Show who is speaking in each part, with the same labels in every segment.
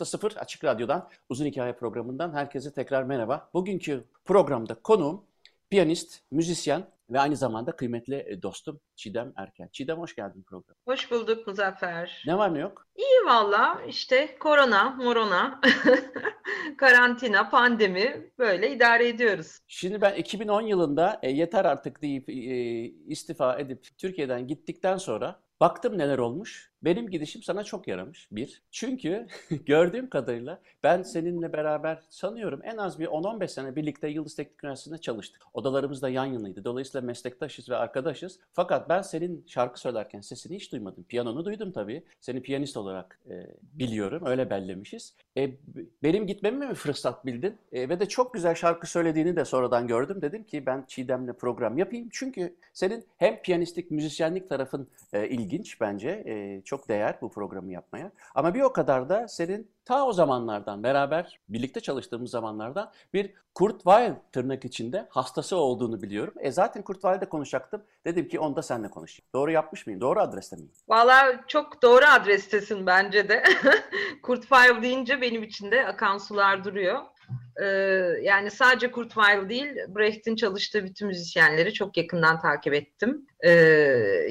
Speaker 1: ...95.0 Açık Radyo'dan Uzun Hikaye programından herkese tekrar merhaba. Bugünkü programda konuğum piyanist, müzisyen ve aynı zamanda kıymetli e, dostum Çiğdem Erken. Çiğdem hoş geldin programa.
Speaker 2: Hoş bulduk Muzaffer.
Speaker 1: Ne var ne yok?
Speaker 2: İyi valla işte korona, morona, karantina, pandemi böyle idare ediyoruz.
Speaker 1: Şimdi ben 2010 yılında e, yeter artık deyip e, istifa edip Türkiye'den gittikten sonra baktım neler olmuş. Benim gidişim sana çok yaramış bir. Çünkü gördüğüm kadarıyla ben seninle beraber sanıyorum en az bir 10-15 sene birlikte Yıldız Teknik Üniversitesi'nde çalıştık. Odalarımız da yan yanaydı. Dolayısıyla meslektaşız ve arkadaşız. Fakat ben senin şarkı söylerken sesini hiç duymadım. Piyanonu duydum tabii. Seni piyanist olarak e, biliyorum. Öyle bellemişiz. E, benim gitmemi mi fırsat bildin? E, ve de çok güzel şarkı söylediğini de sonradan gördüm. Dedim ki ben Çiğdem'le program yapayım. Çünkü senin hem piyanistlik, müzisyenlik tarafın e, ilginç bence. E, çok değer bu programı yapmaya. Ama bir o kadar da senin ta o zamanlardan beraber birlikte çalıştığımız zamanlardan bir Kurt Weill tırnak içinde hastası olduğunu biliyorum. E zaten Kurt Weill'de konuşacaktım. Dedim ki onu da seninle konuşayım. Doğru yapmış mıyım? Doğru adreste miyim?
Speaker 2: Valla çok doğru adrestesin bence de. Kurt Weill deyince benim içinde akan sular duruyor. Ee, yani sadece Kurt Weill değil, Brecht'in çalıştığı bütün müzisyenleri çok yakından takip ettim. Ee,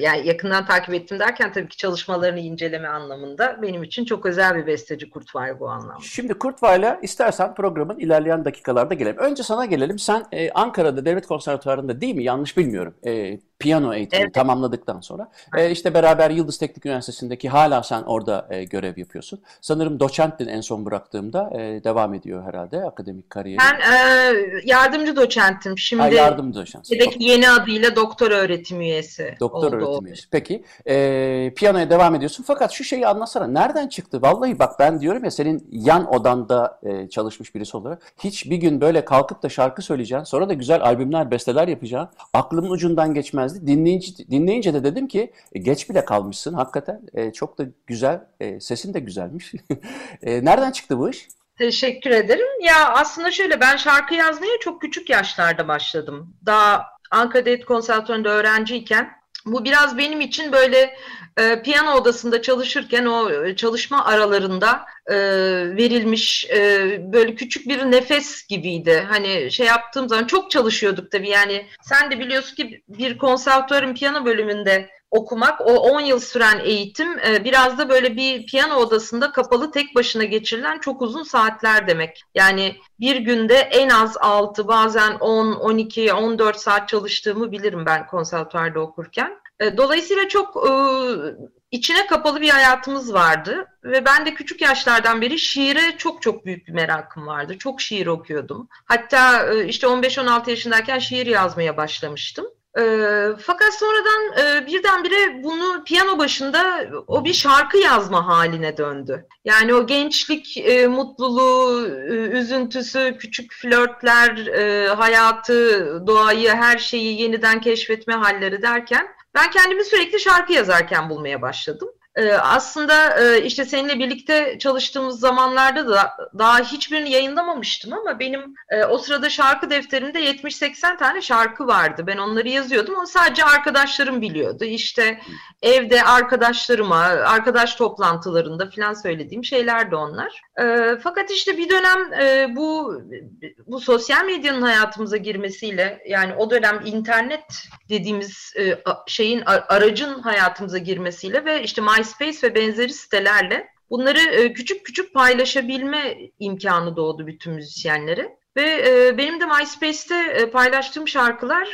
Speaker 2: yani yakından takip ettim derken tabii ki çalışmalarını inceleme anlamında benim için çok özel bir besteci Kurt Weill bu anlamda.
Speaker 1: Şimdi Kurt Weill'a istersen programın ilerleyen dakikalarda gelelim. Önce sana gelelim. Sen e, Ankara'da Devlet Konservatuvarı'nda değil mi? Yanlış bilmiyorum. E, piyano eğitimi evet. tamamladıktan sonra e, işte beraber Yıldız Teknik Üniversitesi'ndeki hala sen orada e, görev yapıyorsun. Sanırım doçenttin en son bıraktığımda e, devam ediyor herhalde akademik kariyeri.
Speaker 2: Ben e, yardımcı doçentim. Şimdi ha,
Speaker 1: yardımcı doçent.
Speaker 2: yeni adıyla doktor öğretim üyesi
Speaker 1: Doktor oldu öğretim üyesi. Peki e, piyanoya devam ediyorsun fakat şu şeyi anlasana nereden çıktı? Vallahi bak ben diyorum ya senin yan odanda e, çalışmış birisi olarak hiç bir gün böyle kalkıp da şarkı söyleyeceksin sonra da güzel albümler besteler yapacaksın. Aklımın ucundan geçmezdi. Dinleyince, dinleyince de dedim ki e, geç bile kalmışsın hakikaten e, çok da güzel e, sesin de güzelmiş. e, nereden çıktı bu iş?
Speaker 2: Teşekkür ederim. Ya aslında şöyle ben şarkı yazmaya çok küçük yaşlarda başladım. Daha Ankara Devlet Konservatuvarı'nda öğrenciyken bu biraz benim için böyle e, piyano odasında çalışırken o e, çalışma aralarında e, verilmiş e, böyle küçük bir nefes gibiydi. Hani şey yaptığım zaman çok çalışıyorduk tabii yani sen de biliyorsun ki bir konservatuvarın piyano bölümünde okumak, o 10 yıl süren eğitim e, biraz da böyle bir piyano odasında kapalı tek başına geçirilen çok uzun saatler demek. Yani bir günde en az 6 bazen 10, 12, 14 saat çalıştığımı bilirim ben konservatuvarda okurken. E, dolayısıyla çok e, içine kapalı bir hayatımız vardı ve ben de küçük yaşlardan beri şiire çok çok büyük bir merakım vardı. Çok şiir okuyordum. Hatta işte 15-16 yaşındayken şiir yazmaya başlamıştım. E, fakat sonradan e, birdenbire bunu piyano başında o bir şarkı yazma haline döndü. Yani o gençlik e, mutluluğu, e, üzüntüsü, küçük flörtler, e, hayatı, doğayı, her şeyi yeniden keşfetme halleri derken ben kendimi sürekli şarkı yazarken bulmaya başladım. Ee, aslında e, işte seninle birlikte çalıştığımız zamanlarda da daha hiçbirini yayınlamamıştım ama benim e, o sırada şarkı defterimde 70-80 tane şarkı vardı. Ben onları yazıyordum. O sadece arkadaşlarım biliyordu. İşte evde arkadaşlarıma, arkadaş toplantılarında falan söylediğim şeylerdi onlar. E, fakat işte bir dönem bu bu sosyal medyanın hayatımıza girmesiyle yani o dönem internet dediğimiz şeyin aracın hayatımıza girmesiyle ve işte My MySpace ve benzeri sitelerle bunları e, küçük küçük paylaşabilme imkanı doğdu bütün müzisyenlere. Ve e, benim de MySpace'te e, paylaştığım şarkılar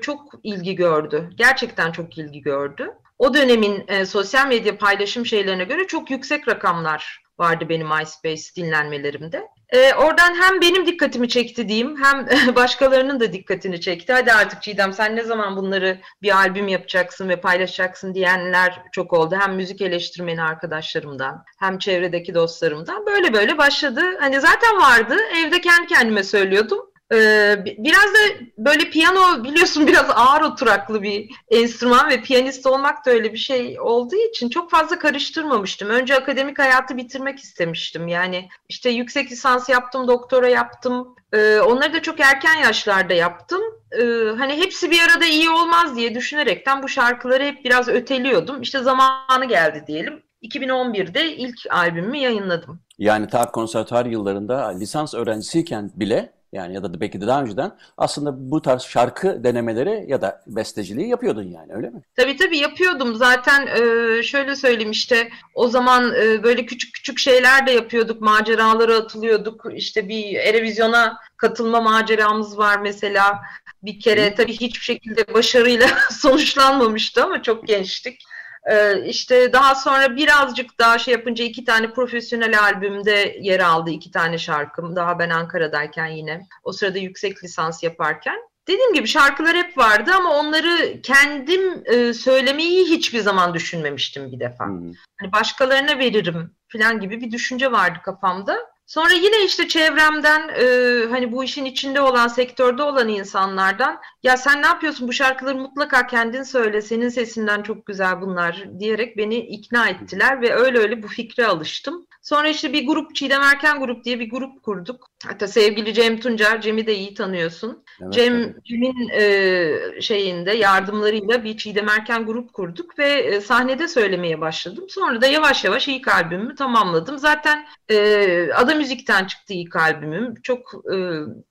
Speaker 2: çok ilgi gördü. Gerçekten çok ilgi gördü. O dönemin e, sosyal medya paylaşım şeylerine göre çok yüksek rakamlar vardı benim MySpace dinlenmelerimde. E, oradan hem benim dikkatimi çekti diyeyim hem başkalarının da dikkatini çekti. Hadi artık Çiğdem sen ne zaman bunları bir albüm yapacaksın ve paylaşacaksın diyenler çok oldu. Hem müzik eleştirmeni arkadaşlarımdan hem çevredeki dostlarımdan. Böyle böyle başladı. Hani zaten vardı evde kendi kendime söylüyordum. Ee, biraz da böyle piyano biliyorsun biraz ağır oturaklı bir enstrüman ve piyanist olmak da öyle bir şey olduğu için çok fazla karıştırmamıştım. Önce akademik hayatı bitirmek istemiştim. Yani işte yüksek lisans yaptım, doktora yaptım. Ee, onları da çok erken yaşlarda yaptım. Ee, hani hepsi bir arada iyi olmaz diye düşünerekten bu şarkıları hep biraz öteliyordum. İşte zamanı geldi diyelim. 2011'de ilk albümümü yayınladım.
Speaker 1: Yani ta konservatuar yıllarında lisans öğrencisiyken bile yani ya da belki de daha önceden aslında bu tarz şarkı denemeleri ya da besteciliği yapıyordun yani öyle mi?
Speaker 2: Tabii tabii yapıyordum. Zaten e, şöyle söyleyeyim işte o zaman e, böyle küçük küçük şeyler de yapıyorduk. Maceralara atılıyorduk. İşte bir Erevizyon'a katılma maceramız var mesela. Bir kere tabii hiçbir şekilde başarıyla sonuçlanmamıştı ama çok gençtik. Ee, işte daha sonra birazcık daha şey yapınca iki tane profesyonel albümde yer aldı iki tane şarkım. Daha ben Ankara'dayken yine o sırada yüksek lisans yaparken. Dediğim gibi şarkılar hep vardı ama onları kendim e, söylemeyi hiçbir zaman düşünmemiştim bir defa. Hmm. Hani başkalarına veririm falan gibi bir düşünce vardı kafamda. Sonra yine işte çevremden e, hani bu işin içinde olan sektörde olan insanlardan ya sen ne yapıyorsun bu şarkıları mutlaka kendin söyle senin sesinden çok güzel bunlar diyerek beni ikna ettiler ve öyle öyle bu fikre alıştım. Sonra işte bir grup Çiğdem Erken Grup diye bir grup kurduk. Hatta sevgili Cem Tuncer, Cem'i de iyi tanıyorsun. Evet, Cem, Cem'in e, şeyinde yardımlarıyla bir Çiğdem Erken Grup kurduk ve e, sahnede söylemeye başladım. Sonra da yavaş yavaş ilk albümümü tamamladım. Zaten e, Ada Müzik'ten çıktı ilk albümüm. Çok e,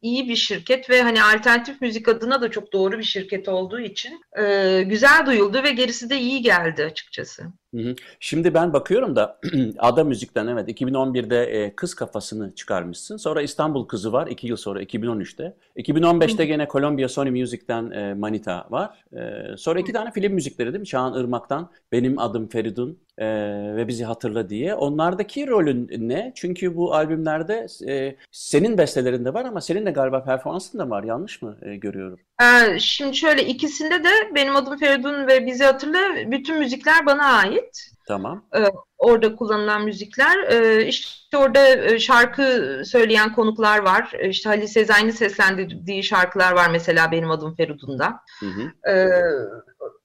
Speaker 2: iyi bir şirket ve hani alternatif müzik adına da çok doğru bir şirket olduğu için e, güzel duyuldu ve gerisi de iyi geldi açıkçası.
Speaker 1: Şimdi ben bakıyorum da Ada Müzik'ten evet 2011'de e, Kız Kafasını çıkarmışsın. Sonra İstanbul Kızı var 2 yıl sonra 2013'te. 2015'te gene Columbia Sony Music'ten e, Manita var. E, sonra iki tane film müzikleri değil mi? Çağan Irmak'tan Benim Adım Feridun e, ve Bizi Hatırla diye. Onlardaki rolün ne? Çünkü bu albümlerde e, senin bestelerinde var ama senin de galiba performansın da var. Yanlış mı e, görüyorum?
Speaker 2: Ee, şimdi şöyle ikisinde de Benim Adım Feridun ve Bizi Hatırla bütün müzikler bana ait.
Speaker 1: Tamam.
Speaker 2: Ee, orada kullanılan müzikler. Ee, işte orada e, şarkı söyleyen konuklar var. Ee, işte Halil Sezai'nin seslendirdiği şarkılar var mesela Benim Adım Feridun'da. Hı hı. Ee,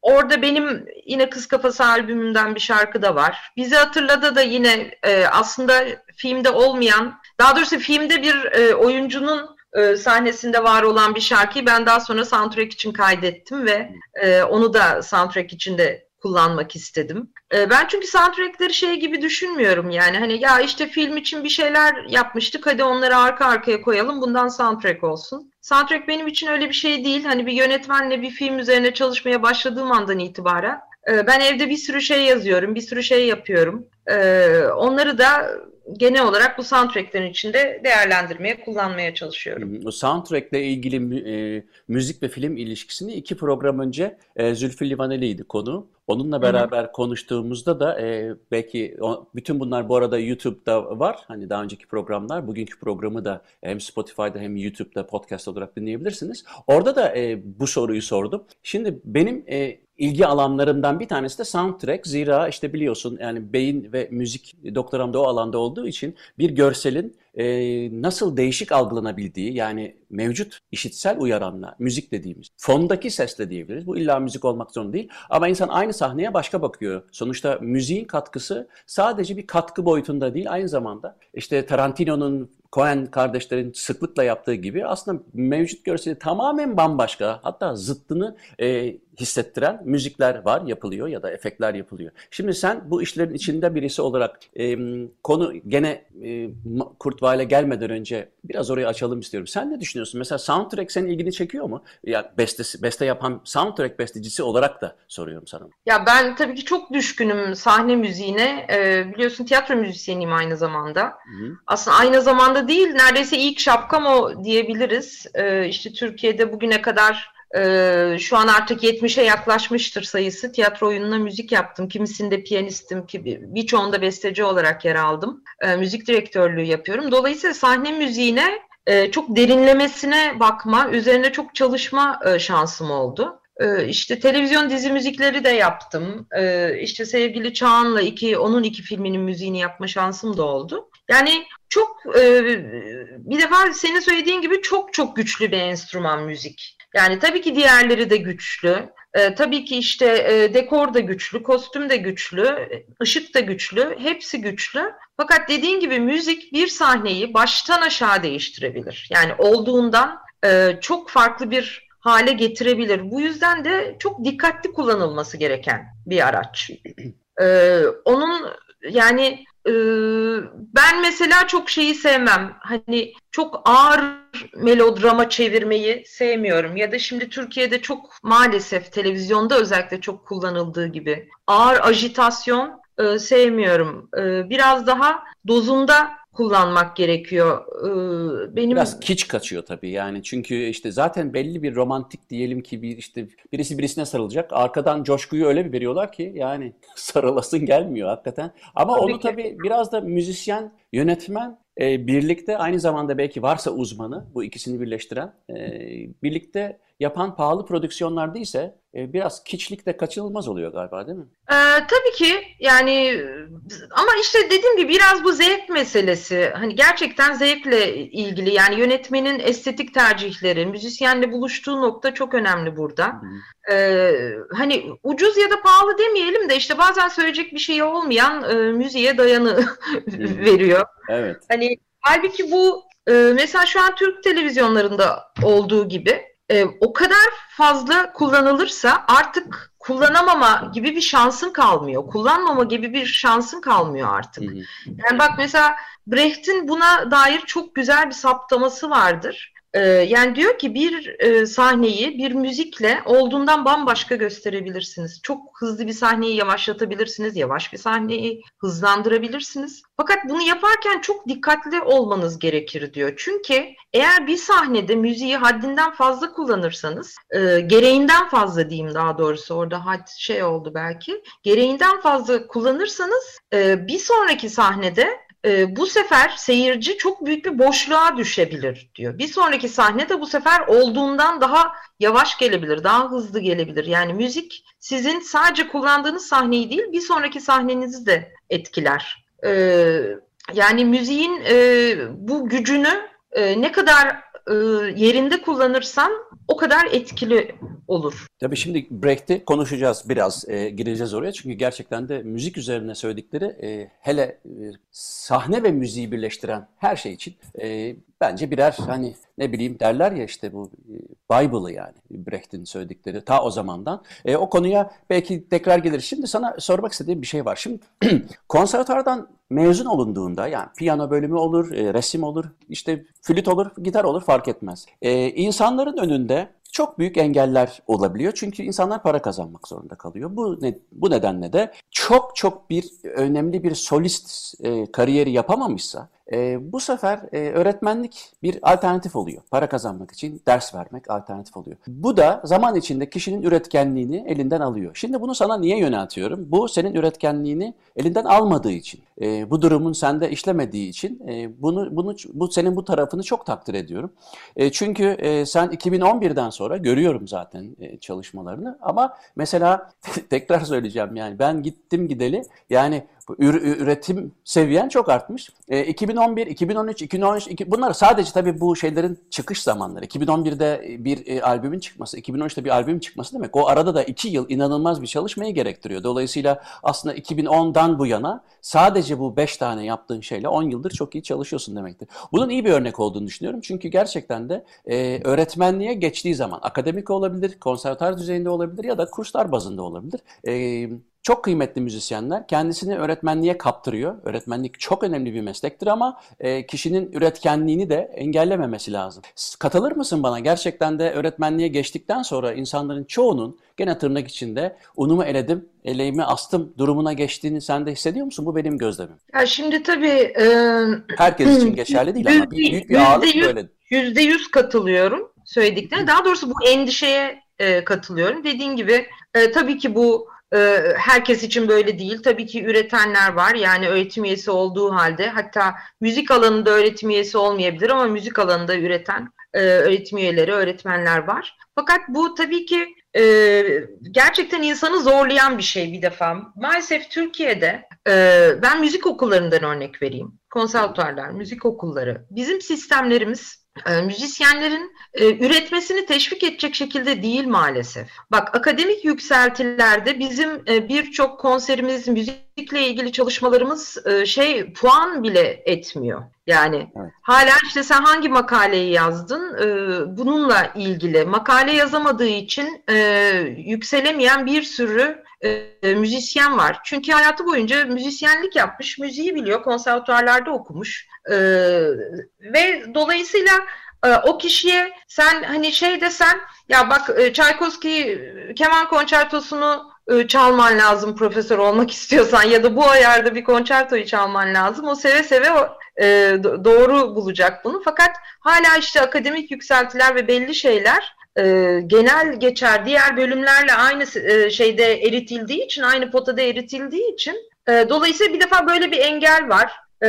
Speaker 2: orada benim yine Kız Kafası albümümden bir şarkı da var. Bizi Hatırla'da da yine e, aslında filmde olmayan, daha doğrusu filmde bir e, oyuncunun e, sahnesinde var olan bir şarkıyı ben daha sonra soundtrack için kaydettim ve e, onu da soundtrack içinde kullanmak istedim. E, ben çünkü soundtrackleri şey gibi düşünmüyorum yani hani ya işte film için bir şeyler yapmıştık hadi onları arka arkaya koyalım bundan soundtrack olsun. Soundtrack benim için öyle bir şey değil. Hani bir yönetmenle bir film üzerine çalışmaya başladığım andan itibaren e, ben evde bir sürü şey yazıyorum, bir sürü şey yapıyorum. E, onları da genel olarak bu soundtracklerin içinde değerlendirmeye, kullanmaya çalışıyorum.
Speaker 1: Bu soundtrackle ilgili e, müzik ve film ilişkisini iki program önce e, Zülfü Livaneli'ydi konu. Onunla beraber Hı-hı. konuştuğumuzda da e, belki o, bütün bunlar bu arada YouTube'da var. Hani daha önceki programlar, bugünkü programı da hem Spotify'da hem YouTube'da podcast olarak dinleyebilirsiniz. Orada da e, bu soruyu sordum. Şimdi benim e, ilgi alanlarımdan bir tanesi de soundtrack. Zira işte biliyorsun yani beyin ve müzik doktoram da o alanda olduğu için bir görselin e, nasıl değişik algılanabildiği yani mevcut işitsel uyaranla müzik dediğimiz fondaki ses de diyebiliriz. Bu illa müzik olmak zorunda değil ama insan aynı sahneye başka bakıyor. Sonuçta müziğin katkısı sadece bir katkı boyutunda değil aynı zamanda işte Tarantino'nun Coen kardeşlerin sıklıkla yaptığı gibi aslında mevcut görseli tamamen bambaşka hatta zıttını e, hissettiren müzikler var, yapılıyor ya da efektler yapılıyor. Şimdi sen bu işlerin içinde birisi olarak e, konu gene e, Kurt Weill'e gelmeden önce biraz orayı açalım istiyorum. Sen ne düşünüyorsun? Mesela soundtrack senin ilgini çekiyor mu? Ya bestesi, beste yapan soundtrack bestecisi olarak da soruyorum sana.
Speaker 2: Ya ben tabii ki çok düşkünüm sahne müziğine. E, biliyorsun tiyatro müzisyeniyim aynı zamanda. Hı. Aslında aynı zamanda değil, neredeyse ilk şapkam o diyebiliriz. E, işte Türkiye'de bugüne kadar Ee, şu an artık 70'e yaklaşmıştır sayısı. Tiyatro oyununa müzik yaptım. Kimisinde piyanistim, birçoğunda besteci olarak yer aldım. Ee, müzik direktörlüğü yapıyorum. Dolayısıyla sahne müziğine e, çok derinlemesine bakma, üzerine çok çalışma e, şansım oldu. E, işte televizyon dizi müzikleri de yaptım. E, işte sevgili Çağan'la iki, onun iki filminin müziğini yapma şansım da oldu. Yani çok e, bir defa senin söylediğin gibi çok çok güçlü bir enstrüman müzik. Yani tabii ki diğerleri de güçlü. E, tabii ki işte e, dekor da güçlü, kostüm de güçlü, ışık da güçlü, hepsi güçlü. Fakat dediğin gibi müzik bir sahneyi baştan aşağı değiştirebilir. Yani olduğundan e, çok farklı bir hale getirebilir. Bu yüzden de çok dikkatli kullanılması gereken bir araç. E, onun yani ben mesela çok şeyi sevmem. Hani çok ağır melodrama çevirmeyi sevmiyorum. Ya da şimdi Türkiye'de çok maalesef televizyonda özellikle çok kullanıldığı gibi ağır ajitasyon e, sevmiyorum. E, biraz daha dozunda kullanmak gerekiyor.
Speaker 1: Ee, benim biraz kiç kaçıyor tabii yani çünkü işte zaten belli bir romantik diyelim ki bir işte birisi birisine sarılacak. Arkadan coşkuyu öyle bir veriyorlar ki yani sarılasın gelmiyor hakikaten. Ama tabii onu ki. tabii biraz da müzisyen, yönetmen e, birlikte aynı zamanda belki varsa uzmanı bu ikisini birleştiren e, birlikte yapan pahalı prodüksiyonlarda ise e, biraz kiçlik de kaçınılmaz oluyor galiba değil mi?
Speaker 2: Ee, tabii ki yani ama işte dediğim gibi biraz bu zevk meselesi. Hani gerçekten zevkle ilgili yani yönetmenin estetik tercihleri, müzisyenle buluştuğu nokta çok önemli burada. Ee, hani ucuz ya da pahalı demeyelim de işte bazen söyleyecek bir şey olmayan e, müziğe dayanı veriyor.
Speaker 1: Evet.
Speaker 2: Hani halbuki bu e, mesela şu an Türk televizyonlarında olduğu gibi e, o kadar fazla kullanılırsa artık kullanamama gibi bir şansın kalmıyor. Kullanmama gibi bir şansın kalmıyor artık. Yani bak mesela Brecht'in buna dair çok güzel bir saptaması vardır. Ee, yani diyor ki bir e, sahneyi bir müzikle olduğundan bambaşka gösterebilirsiniz. Çok hızlı bir sahneyi yavaşlatabilirsiniz, yavaş bir sahneyi hızlandırabilirsiniz. Fakat bunu yaparken çok dikkatli olmanız gerekir diyor. Çünkü eğer bir sahnede müziği haddinden fazla kullanırsanız, e, gereğinden fazla diyeyim daha doğrusu orada had şey oldu belki, gereğinden fazla kullanırsanız e, bir sonraki sahnede e, bu sefer seyirci çok büyük bir boşluğa düşebilir diyor. Bir sonraki sahne de bu sefer olduğundan daha yavaş gelebilir, daha hızlı gelebilir. Yani müzik sizin sadece kullandığınız sahneyi değil bir sonraki sahnenizi de etkiler. E, yani müziğin e, bu gücünü e, ne kadar e, yerinde kullanırsan o kadar etkili olur.
Speaker 1: Tabii şimdi Brecht'i konuşacağız biraz, e, gireceğiz oraya. Çünkü gerçekten de müzik üzerine söyledikleri e, hele e, sahne ve müziği birleştiren her şey için e, bence birer hani ne bileyim derler ya işte bu e, Bible'ı yani Brecht'in söyledikleri ta o zamandan. E, o konuya belki tekrar gelir. Şimdi sana sormak istediğim bir şey var. Şimdi konservatuardan mezun olunduğunda yani piyano bölümü olur, e, resim olur, işte flüt olur, gitar olur fark etmez. E, insanların önünde çok büyük engeller olabiliyor. Çünkü insanlar para kazanmak zorunda kalıyor. Bu ne, bu nedenle de çok çok bir önemli bir solist e, kariyeri yapamamışsa e, bu sefer e, öğretmenlik bir alternatif oluyor. Para kazanmak için ders vermek alternatif oluyor. Bu da zaman içinde kişinin üretkenliğini elinden alıyor. Şimdi bunu sana niye yöneltiyorum? Bu senin üretkenliğini elinden almadığı için, e, bu durumun sende işlemediği için e, bunu bunu bu senin bu tarafını çok takdir ediyorum. E, çünkü e, sen 2011'den sonra görüyorum zaten e, çalışmalarını ama mesela tekrar söyleyeceğim yani ben gittim gideli yani üretim seviyen çok artmış. E, 2011, 2013, 2013 iki, bunlar sadece tabii bu şeylerin çıkış zamanları. 2011'de bir e, albümün çıkması, 2013'te bir albüm çıkması demek. O arada da iki yıl inanılmaz bir çalışmayı gerektiriyor. Dolayısıyla aslında 2010'dan bu yana sadece bu beş tane yaptığın şeyle 10 yıldır çok iyi çalışıyorsun demektir. Bunun iyi bir örnek olduğunu düşünüyorum. Çünkü gerçekten de e, öğretmenliğe geçtiği zaman akademik olabilir, konservatuar düzeyinde olabilir ya da kurslar bazında olabilir. E, çok kıymetli müzisyenler kendisini öğretmenliğe kaptırıyor. Öğretmenlik çok önemli bir meslektir ama e, kişinin üretkenliğini de engellememesi lazım. Katılır mısın bana? Gerçekten de öğretmenliğe geçtikten sonra insanların çoğunun gene tırnak içinde unumu eledim, eleğimi astım durumuna geçtiğini sen de hissediyor musun? Bu benim gözlemim.
Speaker 2: Ya şimdi tabii... E,
Speaker 1: Herkes için geçerli değil ama büyük bir ağırlık böyle.
Speaker 2: Yüzde yüz katılıyorum söylediklerine. Daha doğrusu bu endişeye e, katılıyorum. Dediğin gibi e, tabii ki bu herkes için böyle değil. Tabii ki üretenler var. Yani öğretim üyesi olduğu halde hatta müzik alanında öğretim üyesi olmayabilir ama müzik alanında üreten e, öğretim üyeleri, öğretmenler var. Fakat bu tabii ki e, gerçekten insanı zorlayan bir şey bir defa. Maalesef Türkiye'de e, ben müzik okullarından örnek vereyim. Konservatuarlar, müzik okulları. Bizim sistemlerimiz müzisyenlerin e, üretmesini teşvik edecek şekilde değil maalesef. Bak akademik yükseltilerde bizim e, birçok konserimiz, müzikle ilgili çalışmalarımız e, şey puan bile etmiyor. Yani evet. hala işte sen hangi makaleyi yazdın e, bununla ilgili makale yazamadığı için e, yükselemeyen bir sürü e, müzisyen var. Çünkü hayatı boyunca müzisyenlik yapmış, müziği biliyor, konservatuarlarda okumuş e, ve dolayısıyla o kişiye sen hani şey desen ya bak Çaykovski keman konçertosunu çalman lazım profesör olmak istiyorsan ya da bu ayarda bir konçertoyu çalman lazım. O seve seve e, doğru bulacak bunu. Fakat hala işte akademik yükseltiler ve belli şeyler e, genel geçer diğer bölümlerle aynı e, şeyde eritildiği için, aynı potada eritildiği için e, dolayısıyla bir defa böyle bir engel var. E,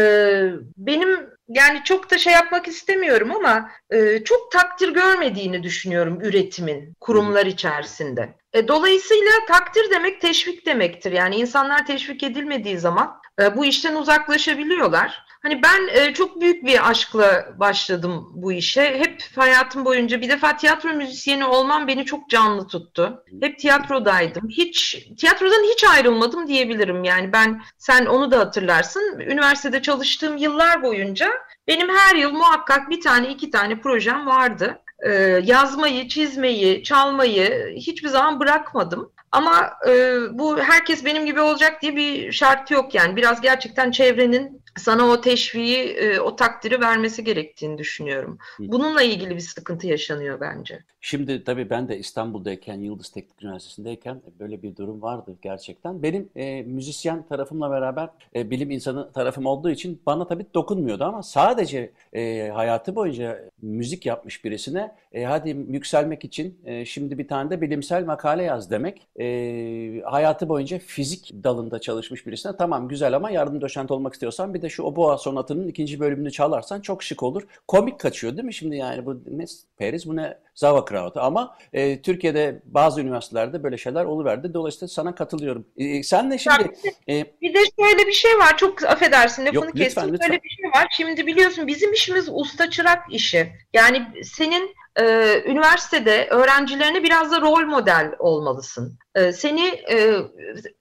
Speaker 2: benim yani çok da şey yapmak istemiyorum ama e, çok takdir görmediğini düşünüyorum üretimin kurumlar içerisinde. E, dolayısıyla takdir demek teşvik demektir. Yani insanlar teşvik edilmediği zaman e, bu işten uzaklaşabiliyorlar. Hani ben e, çok büyük bir aşkla başladım bu işe. Hep hayatım boyunca bir defa tiyatro müzisyeni olmam beni çok canlı tuttu. Hep tiyatrodaydım. Hiç tiyatrodan hiç ayrılmadım diyebilirim. Yani ben sen onu da hatırlarsın. Üniversitede çalıştığım yıllar boyunca benim her yıl muhakkak bir tane iki tane projem vardı. Ee, yazmayı, çizmeyi, çalmayı hiçbir zaman bırakmadım. Ama e, bu herkes benim gibi olacak diye bir şart yok yani. Biraz gerçekten çevrenin sana o teşviği, e, o takdiri vermesi gerektiğini düşünüyorum. Bununla ilgili bir sıkıntı yaşanıyor bence.
Speaker 1: Şimdi tabii ben de İstanbul'dayken, Yıldız Teknik Üniversitesi'ndeyken böyle bir durum vardı gerçekten. Benim e, müzisyen tarafımla beraber e, bilim insanı tarafım olduğu için bana tabii dokunmuyordu ama sadece e, hayatı boyunca müzik yapmış birisine e, hadi yükselmek için e, şimdi bir tane de bilimsel makale yaz demek. E, hayatı boyunca fizik dalında çalışmış birisine tamam güzel ama yardım doçent olmak istiyorsan bir de şu Oboa sonatının ikinci bölümünü çalarsan çok şık olur. Komik kaçıyor değil mi şimdi yani bu ne Paris bu ne Sauerkraut ama e, Türkiye'de bazı üniversitelerde böyle şeyler oluverdi. Dolayısıyla sana katılıyorum. E, sen de şimdi...
Speaker 2: E, bir de şöyle bir şey var çok affedersin lafını yok, kestim. Lütfen. Şöyle bir şey var. Şimdi biliyorsun bizim işimiz usta çırak işi. Yani senin e, üniversitede öğrencilerine biraz da rol model olmalısın. E, seni e,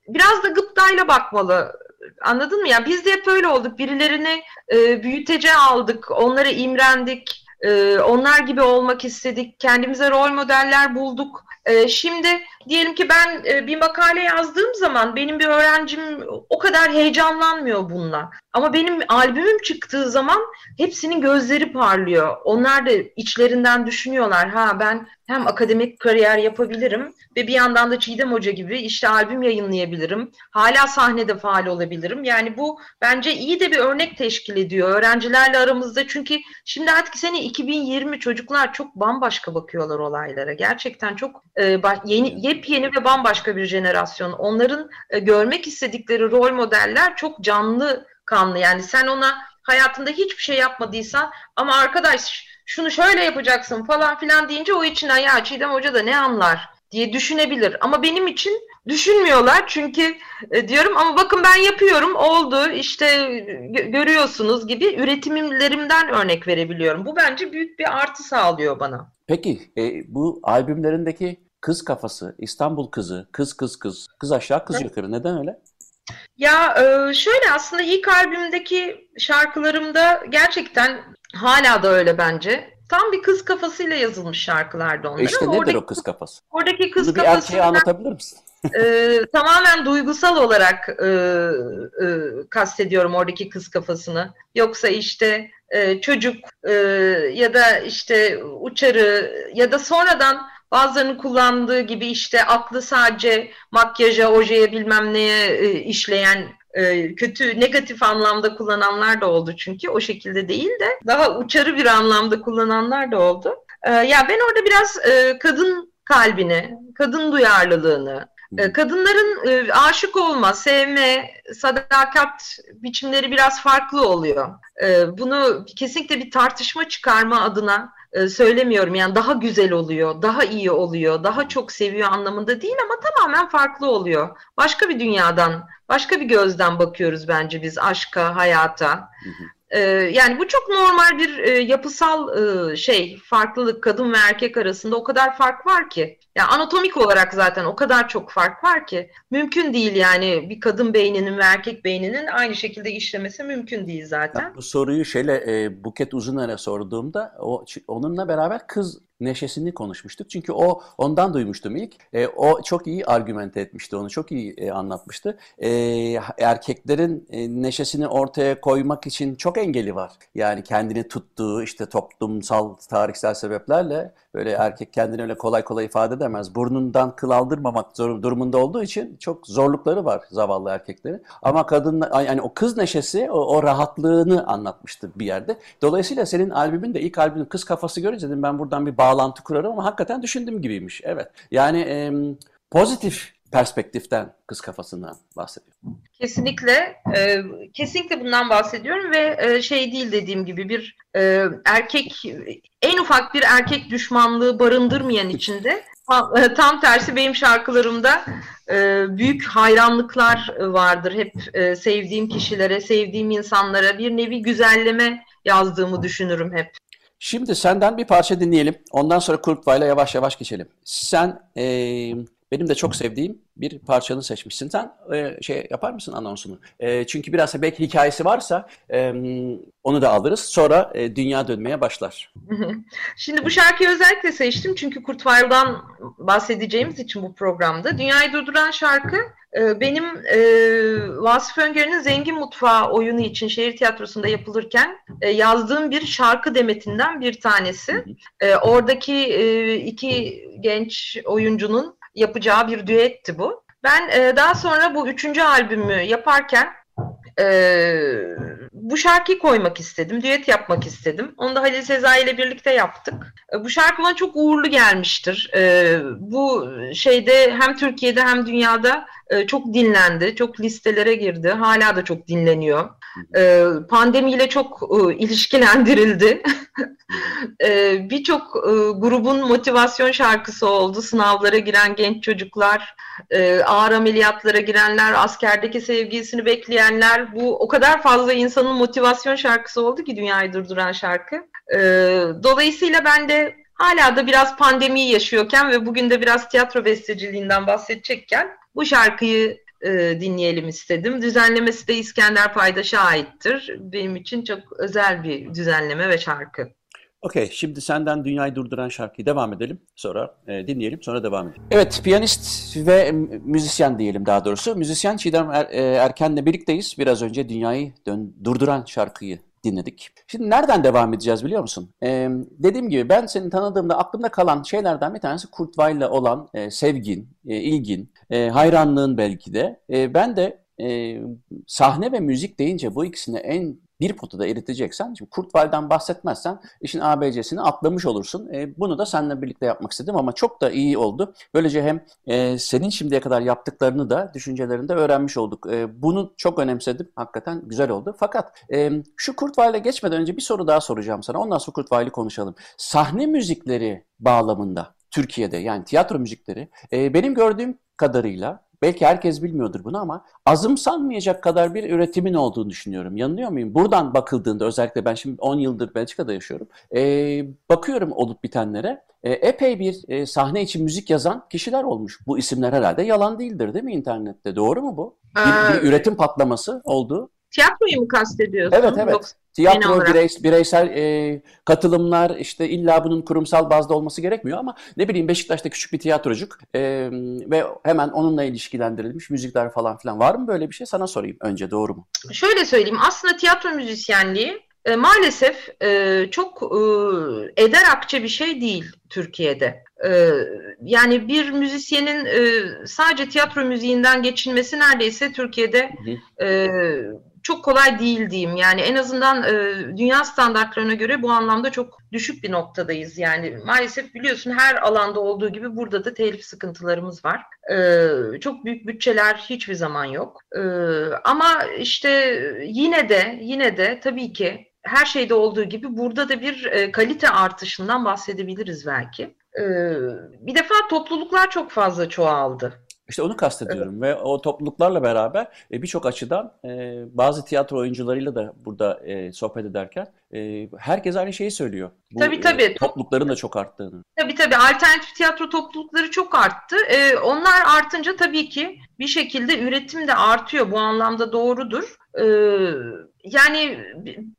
Speaker 2: biraz da gıptayla bakmalı Anladın mı? Yani biz de hep öyle olduk. Birilerini e, büyütece aldık, onlara imrendik, e, onlar gibi olmak istedik, kendimize rol modeller bulduk. E, şimdi diyelim ki ben e, bir makale yazdığım zaman benim bir öğrencim o kadar heyecanlanmıyor bununla. Ama benim albümüm çıktığı zaman hepsinin gözleri parlıyor. Onlar da içlerinden düşünüyorlar. Ha ben hem akademik kariyer yapabilirim ve bir yandan da Çiğdem Hoca gibi işte albüm yayınlayabilirim. Hala sahnede faal olabilirim. Yani bu bence iyi de bir örnek teşkil ediyor öğrencilerle aramızda. Çünkü şimdi artık sene 2020 çocuklar çok bambaşka bakıyorlar olaylara. Gerçekten çok e, yeni yepyeni ve bambaşka bir jenerasyon. Onların e, görmek istedikleri rol modeller çok canlı kanlı. Yani sen ona hayatında hiçbir şey yapmadıysan ama arkadaş şunu şöyle yapacaksın falan filan deyince o içinden ya Çiğdem Hoca da ne anlar diye düşünebilir. Ama benim için düşünmüyorlar çünkü e, diyorum ama bakın ben yapıyorum oldu işte görüyorsunuz gibi üretimlerimden örnek verebiliyorum. Bu bence büyük bir artı sağlıyor bana.
Speaker 1: Peki e, bu albümlerindeki kız kafası, İstanbul kızı, kız kız kız, kız aşağı kız yukarı neden öyle?
Speaker 2: Ya e, şöyle aslında ilk albümdeki şarkılarımda gerçekten hala da öyle bence. Tam bir kız kafasıyla yazılmış şarkılardı onlar.
Speaker 1: E işte nedir oradaki, o kız kafası?
Speaker 2: Oradaki kız
Speaker 1: Bunu bir erkeğe anlatabilir misin?
Speaker 2: e, tamamen duygusal olarak e, e, kastediyorum oradaki kız kafasını. Yoksa işte e, çocuk e, ya da işte uçarı ya da sonradan Bazılarının kullandığı gibi işte aklı sadece makyaja, ojeye bilmem neye e, işleyen e, kötü, negatif anlamda kullananlar da oldu çünkü o şekilde değil de daha uçarı bir anlamda kullananlar da oldu. E, ya ben orada biraz e, kadın kalbini, kadın duyarlılığını, e, kadınların e, aşık olma, sevme, sadakat biçimleri biraz farklı oluyor. E, bunu kesinlikle bir tartışma çıkarma adına söylemiyorum. Yani daha güzel oluyor, daha iyi oluyor, daha çok seviyor anlamında değil ama tamamen farklı oluyor. Başka bir dünyadan, başka bir gözden bakıyoruz bence biz aşka, hayata. Hı hı. Ee, yani bu çok normal bir e, yapısal e, şey, farklılık kadın ve erkek arasında o kadar fark var ki. Yani anatomik olarak zaten o kadar çok fark var ki mümkün değil yani bir kadın beyninin ve erkek beyninin aynı şekilde işlemesi mümkün değil zaten.
Speaker 1: bu soruyu şöyle e, Buket Uzuner'e sorduğumda o onunla beraber kız neşesini konuşmuştuk. Çünkü o ondan duymuştum ilk. E, o çok iyi argümente etmişti onu, çok iyi e, anlatmıştı. E, erkeklerin e, neşesini ortaya koymak için çok engeli var. Yani kendini tuttuğu işte toplumsal, tarihsel sebeplerle böyle erkek kendini öyle kolay kolay ifade edemez. Burnundan kıl aldırmamak zor, durumunda olduğu için çok zorlukları var zavallı erkeklerin. Ama kadın yani o kız neşesi o, o rahatlığını anlatmıştı bir yerde. Dolayısıyla senin albümün de ilk albümün kız kafası görünce dedim ben buradan bir bağlantı kurarım ama hakikaten düşündüğüm gibiymiş. Evet. Yani e, pozitif perspektiften kız kafasından bahsediyor.
Speaker 2: Kesinlikle, e, kesinlikle bundan bahsediyorum ve e, şey değil dediğim gibi bir e, erkek, en ufak bir erkek düşmanlığı barındırmayan içinde tam, e, tam tersi benim şarkılarımda e, büyük hayranlıklar vardır. Hep e, sevdiğim kişilere, sevdiğim insanlara bir nevi güzelleme yazdığımı düşünürüm hep.
Speaker 1: Şimdi senden bir parça dinleyelim. Ondan sonra Kurtvay'la yavaş yavaş geçelim. Sen e, benim de çok sevdiğim bir parçanı seçmişsin. Sen e, şey yapar mısın anonsunu? E, çünkü biraz belki hikayesi varsa e, onu da alırız. Sonra e, dünya dönmeye başlar.
Speaker 2: Şimdi bu şarkıyı özellikle seçtim çünkü Kurt Weill'dan bahsedeceğimiz için bu programda. Dünyayı durduran şarkı e, benim e, Vasıf Öngör'ün Zengin Mutfağı oyunu için şehir tiyatrosunda yapılırken e, yazdığım bir şarkı demetinden bir tanesi. E, oradaki e, iki genç oyuncunun yapacağı bir düetti bu. Ben e, daha sonra bu üçüncü albümü yaparken e, bu şarkıyı koymak istedim. Düet yapmak istedim. Onu da Halil Sezai ile birlikte yaptık. E, bu şarkı bana çok uğurlu gelmiştir. E, bu şeyde hem Türkiye'de hem dünyada e, çok dinlendi. Çok listelere girdi. Hala da çok dinleniyor. E, pandemiyle çok e, ilişkilendirildi. e, Birçok e, grubun motivasyon şarkısı oldu. Sınavlara giren genç çocuklar, e, ağır ameliyatlara girenler, askerdeki sevgilisini bekleyenler. Bu o kadar fazla insanın motivasyon şarkısı oldu ki dünyayı durduran şarkı. E, dolayısıyla ben de hala da biraz pandemiyi yaşıyorken ve bugün de biraz tiyatro besteciliğinden bahsedecekken bu şarkıyı e, dinleyelim istedim. Düzenlemesi de İskender Paydaş'a aittir. Benim için çok özel bir düzenleme ve şarkı.
Speaker 1: Okey, şimdi senden dünyayı durduran şarkıyı devam edelim. Sonra e, dinleyelim, sonra devam edelim. Evet, piyanist ve müzisyen diyelim daha doğrusu. Müzisyen Çiğdem er, e, Erken'le birlikteyiz. Biraz önce dünyayı dön, durduran şarkıyı dinledik. Şimdi nereden devam edeceğiz biliyor musun? Ee, dediğim gibi ben seni tanıdığımda aklımda kalan şeylerden bir tanesi Kurt Weill'le olan e, sevgin, e, ilgin, e, hayranlığın belki de. E, ben de e, sahne ve müzik deyince bu ikisini en bir potada eriteceksen, şimdi Kurtwald'dan bahsetmezsen işin ABC'sini atlamış olursun. E, bunu da seninle birlikte yapmak istedim ama çok da iyi oldu. Böylece hem e, senin şimdiye kadar yaptıklarını da düşüncelerini de öğrenmiş olduk. E, bunu çok önemsedim. Hakikaten güzel oldu. Fakat e, şu Kurtwald'e geçmeden önce bir soru daha soracağım sana. Ondan sonra Kurtwald'i konuşalım. Sahne müzikleri bağlamında Türkiye'de yani tiyatro müzikleri e, benim gördüğüm kadarıyla Belki herkes bilmiyordur bunu ama azımsanmayacak kadar bir üretimin olduğunu düşünüyorum. Yanılıyor muyum? Buradan bakıldığında özellikle ben şimdi 10 yıldır Belçika'da yaşıyorum. Ee, bakıyorum olup bitenlere. E, epey bir e, sahne için müzik yazan kişiler olmuş. Bu isimler herhalde yalan değildir değil mi internette? Doğru mu bu? Bir, bir üretim patlaması oldu.
Speaker 2: Tiyatroyu mu kastediyorsun?
Speaker 1: Evet evet. Yoksa Tiyatro, bireysel, bireysel e, katılımlar işte illa bunun kurumsal bazda olması gerekmiyor ama ne bileyim Beşiktaş'ta küçük bir tiyatrocuk e, ve hemen onunla ilişkilendirilmiş müzikler falan filan var mı böyle bir şey? Sana sorayım önce doğru mu?
Speaker 2: Şöyle söyleyeyim aslında tiyatro müzisyenliği e, maalesef e, çok e, eder akçe bir şey değil Türkiye'de. E, yani bir müzisyenin e, sadece tiyatro müziğinden geçinmesi neredeyse Türkiye'de e, çok kolay değil diyeyim. Yani en azından e, dünya standartlarına göre bu anlamda çok düşük bir noktadayız. Yani maalesef biliyorsun her alanda olduğu gibi burada da telif sıkıntılarımız var. E, çok büyük bütçeler hiçbir zaman yok. E, ama işte yine de yine de tabii ki her şeyde olduğu gibi burada da bir e, kalite artışından bahsedebiliriz belki. E, bir defa topluluklar çok fazla çoğaldı.
Speaker 1: İşte onu kastediyorum evet. ve o topluluklarla beraber e, birçok açıdan e, bazı tiyatro oyuncularıyla da burada e, sohbet ederken e, herkes aynı şeyi söylüyor.
Speaker 2: Bu, tabii tabii. E,
Speaker 1: toplulukların da çok arttığını.
Speaker 2: Tabii tabii. Alternatif tiyatro toplulukları çok arttı. E, onlar artınca tabii ki bir şekilde üretim de artıyor. Bu anlamda doğrudur. E, yani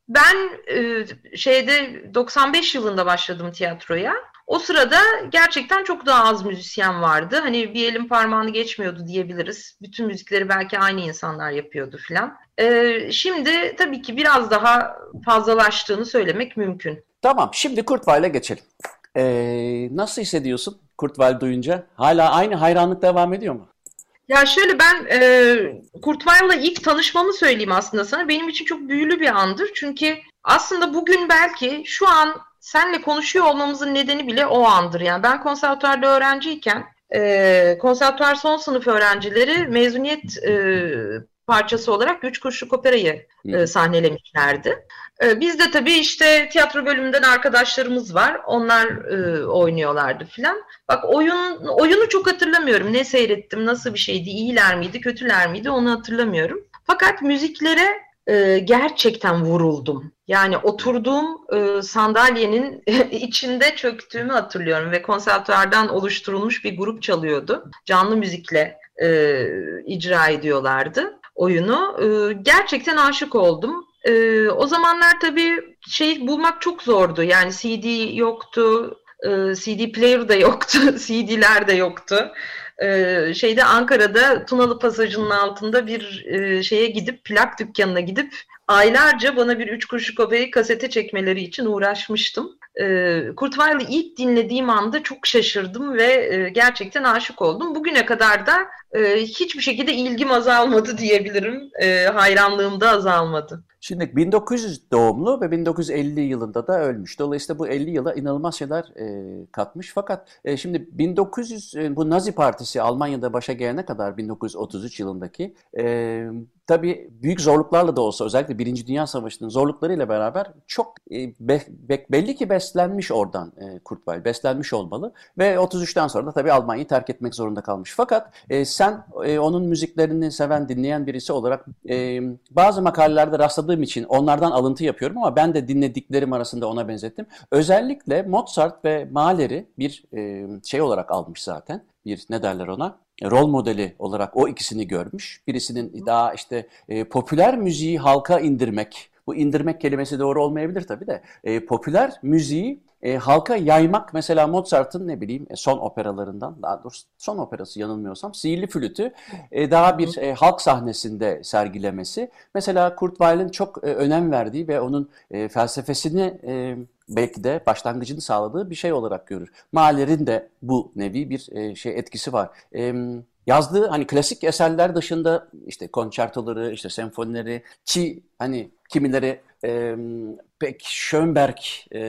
Speaker 2: ben e, şeyde 95 yılında başladım tiyatroya. O sırada gerçekten çok daha az müzisyen vardı. Hani bir elin parmağını geçmiyordu diyebiliriz. Bütün müzikleri belki aynı insanlar yapıyordu filan. Ee, şimdi tabii ki biraz daha fazlalaştığını söylemek mümkün.
Speaker 1: Tamam, şimdi Kurtweiler'e geçelim. Ee, nasıl hissediyorsun Kurtweiler duyunca? Hala aynı hayranlık devam ediyor mu?
Speaker 2: Ya şöyle ben e, Kurtweiler'la ilk tanışmamı söyleyeyim aslında sana. Benim için çok büyülü bir andır. Çünkü aslında bugün belki şu an senle konuşuyor olmamızın nedeni bile o andır. Yani ben konservatuarda öğrenciyken e, konservatuar son sınıf öğrencileri mezuniyet e, parçası olarak Üç Kuruşluk Opera'yı e, sahnelemişlerdi. E, biz de tabii işte tiyatro bölümünden arkadaşlarımız var. Onlar e, oynuyorlardı filan. Bak oyun oyunu çok hatırlamıyorum. Ne seyrettim, nasıl bir şeydi, iyiler miydi, kötüler miydi onu hatırlamıyorum. Fakat müziklere e, gerçekten vuruldum. Yani oturduğum e, sandalyenin içinde çöktüğümü hatırlıyorum ve konservatuardan oluşturulmuş bir grup çalıyordu. Canlı müzikle e, icra ediyorlardı oyunu. E, gerçekten aşık oldum. E, o zamanlar tabii şey bulmak çok zordu. Yani CD yoktu, e, CD player da yoktu, CD'ler de yoktu e, şeyde Ankara'da Tunalı Pasajı'nın altında bir e, şeye gidip plak dükkanına gidip aylarca bana bir üç kuruşluk operayı kasete çekmeleri için uğraşmıştım. Kurt Weill'i ilk dinlediğim anda çok şaşırdım ve gerçekten aşık oldum. Bugüne kadar da e, hiçbir şekilde ilgim azalmadı diyebilirim. E, hayranlığım da azalmadı.
Speaker 1: Şimdi 1900 doğumlu ve 1950 yılında da ölmüş. Dolayısıyla bu 50 yıla inanılmaz şeyler e, katmış. Fakat e, şimdi 1900 e, bu Nazi Partisi Almanya'da başa gelene kadar 1933 yılındaki e, tabii büyük zorluklarla da olsa özellikle Birinci Dünya Savaşı'nın zorluklarıyla beraber çok e, be, be, belli ki beslenmiş oradan e, Kurt Weill. Beslenmiş olmalı ve 33'ten sonra da tabii Almanya'yı terk etmek zorunda kalmış. Fakat e, sen e, onun müziklerini seven, dinleyen birisi olarak e, bazı makalelerde rastladığım için onlardan alıntı yapıyorum ama ben de dinlediklerim arasında ona benzettim. Özellikle Mozart ve Mahler'i bir e, şey olarak almış zaten. Bir ne derler ona? rol modeli olarak o ikisini görmüş. Birisinin daha işte e, popüler müziği halka indirmek, bu indirmek kelimesi doğru olmayabilir tabii de, e, popüler müziği e, halka yaymak mesela Mozart'ın ne bileyim e, son operalarından daha doğrusu son operası yanılmıyorsam sihirli flütü e, daha bir e, halk sahnesinde sergilemesi. Mesela Kurt Weill'in çok e, önem verdiği ve onun e, felsefesini e, belki de başlangıcını sağladığı bir şey olarak görür. Mahler'in de bu nevi bir e, şey etkisi var. E, yazdığı hani klasik eserler dışında işte konçertoları, işte senfonileri ki hani kimileri e, pek Schönberg e,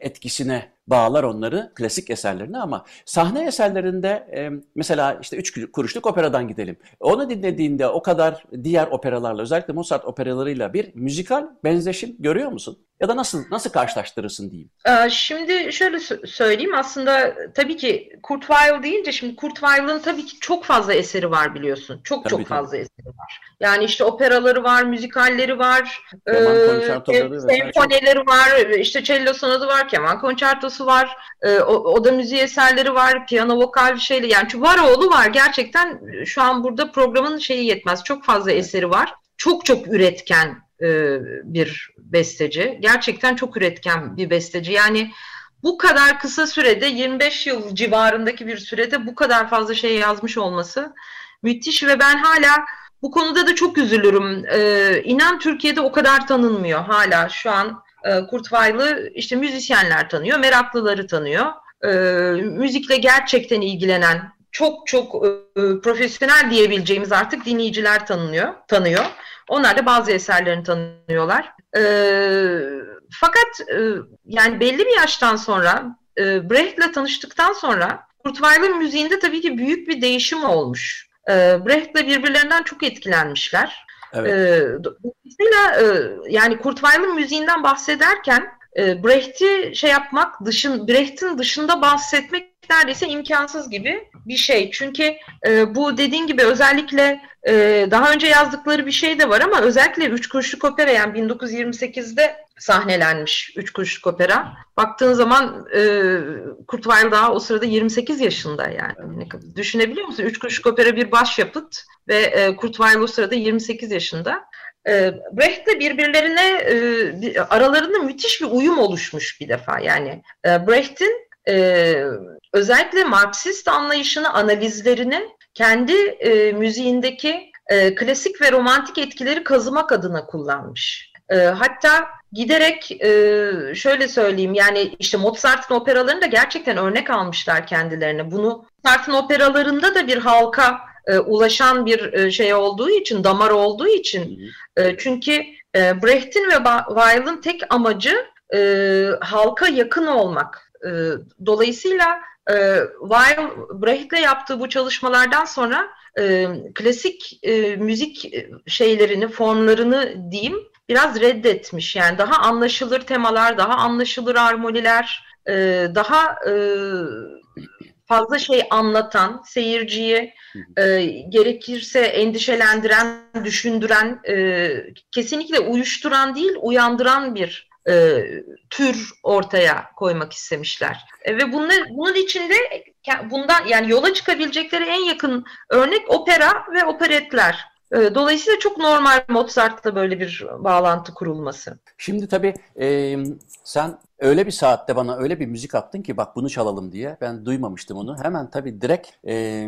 Speaker 1: etkisine bağlar onları klasik eserlerine ama sahne eserlerinde e, mesela işte üç kuruşluk operadan gidelim. Onu dinlediğinde o kadar diğer operalarla özellikle Mozart operalarıyla bir müzikal benzeşim görüyor musun? Ya da nasıl nasıl karşılaştırırsın diyeyim?
Speaker 2: Şimdi şöyle söyleyeyim aslında tabii ki Kurt Weill deyince şimdi Kurt Weill'ın tabii ki çok fazla eseri var biliyorsun. Çok tabii, çok tabii. fazla eseri var. Yani işte operaları var, müzikalleri var, keman e, senfonileri var, işte cello sonadı var, keman konçertosu var, e, o, o da müziği eserleri var, piyano vokal şeyle yani Çuvaroğlu var. Gerçekten şu an burada programın şeyi yetmez. Çok fazla eseri var. Çok çok üretken e, bir besteci. Gerçekten çok üretken bir besteci. Yani bu kadar kısa sürede 25 yıl civarındaki bir sürede bu kadar fazla şey yazmış olması müthiş ve ben hala bu konuda da çok üzülürüm. Ee, inan Türkiye'de o kadar tanınmıyor hala şu an. E, Kurt Weill'ı işte müzisyenler tanıyor, meraklıları tanıyor. E, müzikle gerçekten ilgilenen çok çok e, profesyonel diyebileceğimiz artık dinleyiciler tanınıyor, tanıyor. Onlar da bazı eserlerini tanıyorlar. E, fakat e, yani belli bir yaştan sonra e, Brecht'le tanıştıktan sonra Kurt Weill'in müziğinde tabii ki büyük bir değişim olmuş. E, Brecht'le birbirlerinden çok etkilenmişler. Evet. E, dolayısıyla e, yani Kurt Weill'in müziğinden bahsederken e, Brecht'i şey yapmak, dışın Brecht'in dışında bahsetmek neredeyse imkansız gibi bir şey. Çünkü e, bu dediğin gibi özellikle e, daha önce yazdıkları bir şey de var ama özellikle Üç Kuruşluk Opera yani 1928'de sahnelenmiş Üç Kuruşluk Opera. Baktığın zaman e, Kurt Weill daha o sırada 28 yaşında yani. Düşünebiliyor musun? Üç Kuruşluk Opera bir başyapıt ve e, Kurt Weill o sırada 28 yaşında. E, Brecht'le birbirlerine e, aralarında müthiş bir uyum oluşmuş bir defa. Yani e, Brecht'in e, özellikle Marksist anlayışını, analizlerini kendi e, müziğindeki e, klasik ve romantik etkileri kazımak adına kullanmış. E, hatta giderek e, şöyle söyleyeyim yani işte Mozart'ın operalarını da gerçekten örnek almışlar kendilerine. Bunu Mozart'ın operalarında da bir halka e, ulaşan bir e, şey olduğu için, damar olduğu için. E, çünkü e, Brecht'in ve Weill'in tek amacı e, halka yakın olmak. E, dolayısıyla e, Weil Brecht'le yaptığı bu çalışmalardan sonra e, klasik e, müzik şeylerini, formlarını diyeyim biraz reddetmiş. Yani daha anlaşılır temalar, daha anlaşılır armoniler, e, daha e, fazla şey anlatan, seyirciyi e, gerekirse endişelendiren, düşündüren, e, kesinlikle uyuşturan değil, uyandıran bir e, tür ortaya koymak istemişler. E, ve bunun, bunun içinde bundan yani yola çıkabilecekleri en yakın örnek opera ve operetler. E, dolayısıyla çok normal Mozart'la böyle bir bağlantı kurulması.
Speaker 1: Şimdi tabii e, sen öyle bir saatte bana öyle bir müzik attın ki bak bunu çalalım diye. Ben duymamıştım onu. Hemen tabii direkt e,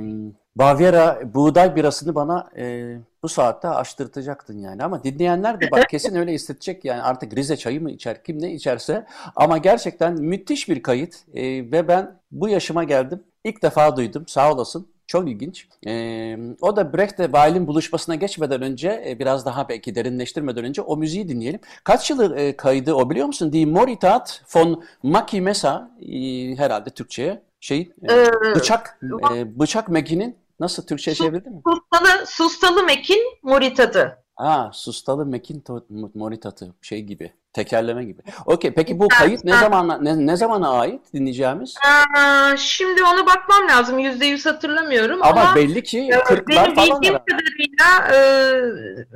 Speaker 1: Bavyera buğday birasını bana e, bu saatte açtırtacaktın yani. Ama dinleyenler de bak kesin öyle hissedecek yani artık Rize çayı mı içer kim ne içerse. Ama gerçekten müthiş bir kayıt e, ve ben bu yaşıma geldim. İlk defa duydum sağ olasın. Çok ilginç. Ee, o da Brecht ve Weil'in buluşmasına geçmeden önce, e, biraz daha belki derinleştirmeden önce o müziği dinleyelim. Kaç yılı e, kaydı o biliyor musun? Die Moritat von Maki Mesa, e, herhalde Türkçe'ye şey, e, ee, bıçak, e, bıçak Meki'nin Nasıl Türkçe çevirdin mi?
Speaker 2: Sustalı, sustalı Mekin Moritatı.
Speaker 1: Ha, sustalı Mekin Moritatı şey gibi. Tekerleme gibi. Okey. Peki bu kayıt ne zaman ne, ne zamana ait dinleyeceğimiz?
Speaker 2: Ee, şimdi ona bakmam lazım. Yüzde yüz hatırlamıyorum
Speaker 1: ama, ama belli ki 40'lar
Speaker 2: benim bildiğim kadarıyla e,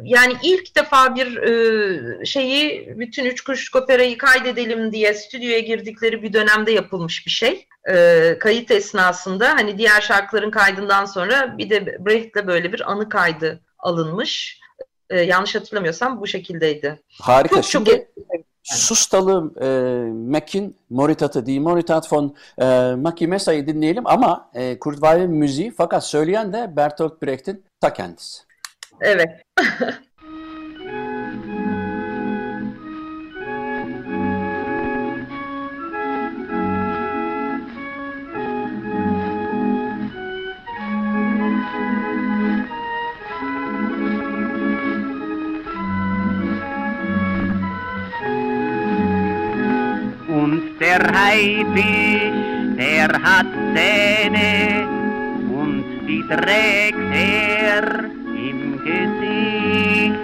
Speaker 2: yani ilk defa bir e, şeyi bütün üç kuşluk operayı kaydedelim diye stüdyoya girdikleri bir dönemde yapılmış bir şey. E, kayıt esnasında hani diğer şarkıların kaydından sonra bir de Brecht'le böyle bir anı kaydı alınmış. E, yanlış hatırlamıyorsam bu şekildeydi.
Speaker 1: Harika. Çok, Şimdi Sustalı e, Mac'in Moritat'ı değil, Moritat von e, Maki Mesa'yı dinleyelim ama e, Kurt Weill'in müziği fakat söyleyen de Bertolt Brecht'in ta kendisi.
Speaker 2: Evet.
Speaker 3: Der Haifisch, der hat Zähne und die trägt er im Gesicht.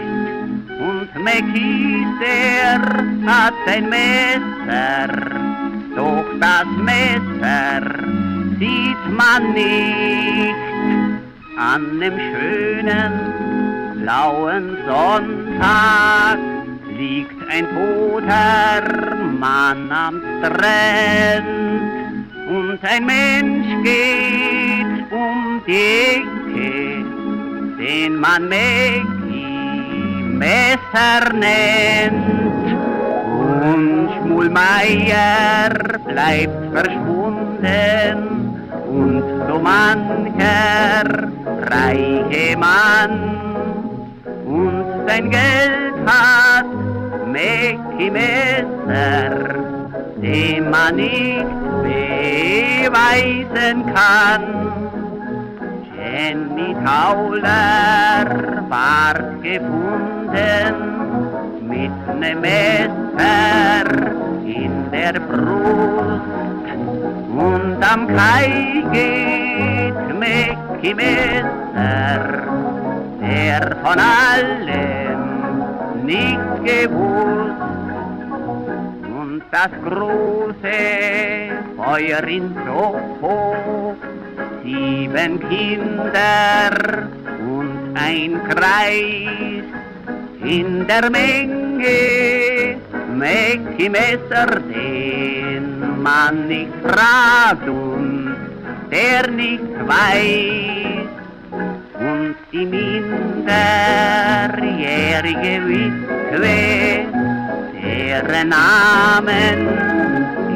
Speaker 3: Und Mäckis, der hat ein Messer, doch das Messer sieht man nicht. An dem schönen blauen Sonntag liegt ein toter Mann am Strand. Und ein Mensch geht um die Ecke, den man Mägi Messer nennt. Und Schmulmeier bleibt verschwunden. Und so mancher reiche Mann. Und sein Geld hat Mäki Messer, dem man nicht beweisen kann. Jenny Tauler ward gefunden mit nem Messer in der Brust und am Kai geht Mäcki Messer, der von allem nicht gewusst. Und das große Feuer in Soho, sieben Kinder und ein Kreis in der Menge. Mäcki Messer, den man nicht fragt und der nicht weiß und die minderjährige Witwe, deren Namen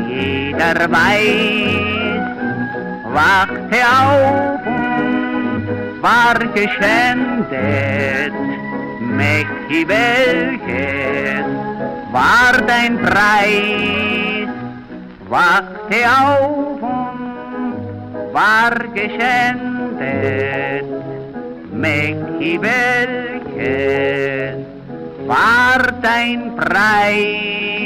Speaker 3: jeder weiß, wachte auf und war geschändet. Mäcki, welches war dein Preis? Wachte auf und war geschändet. Mecki-Belkes, dein Preis.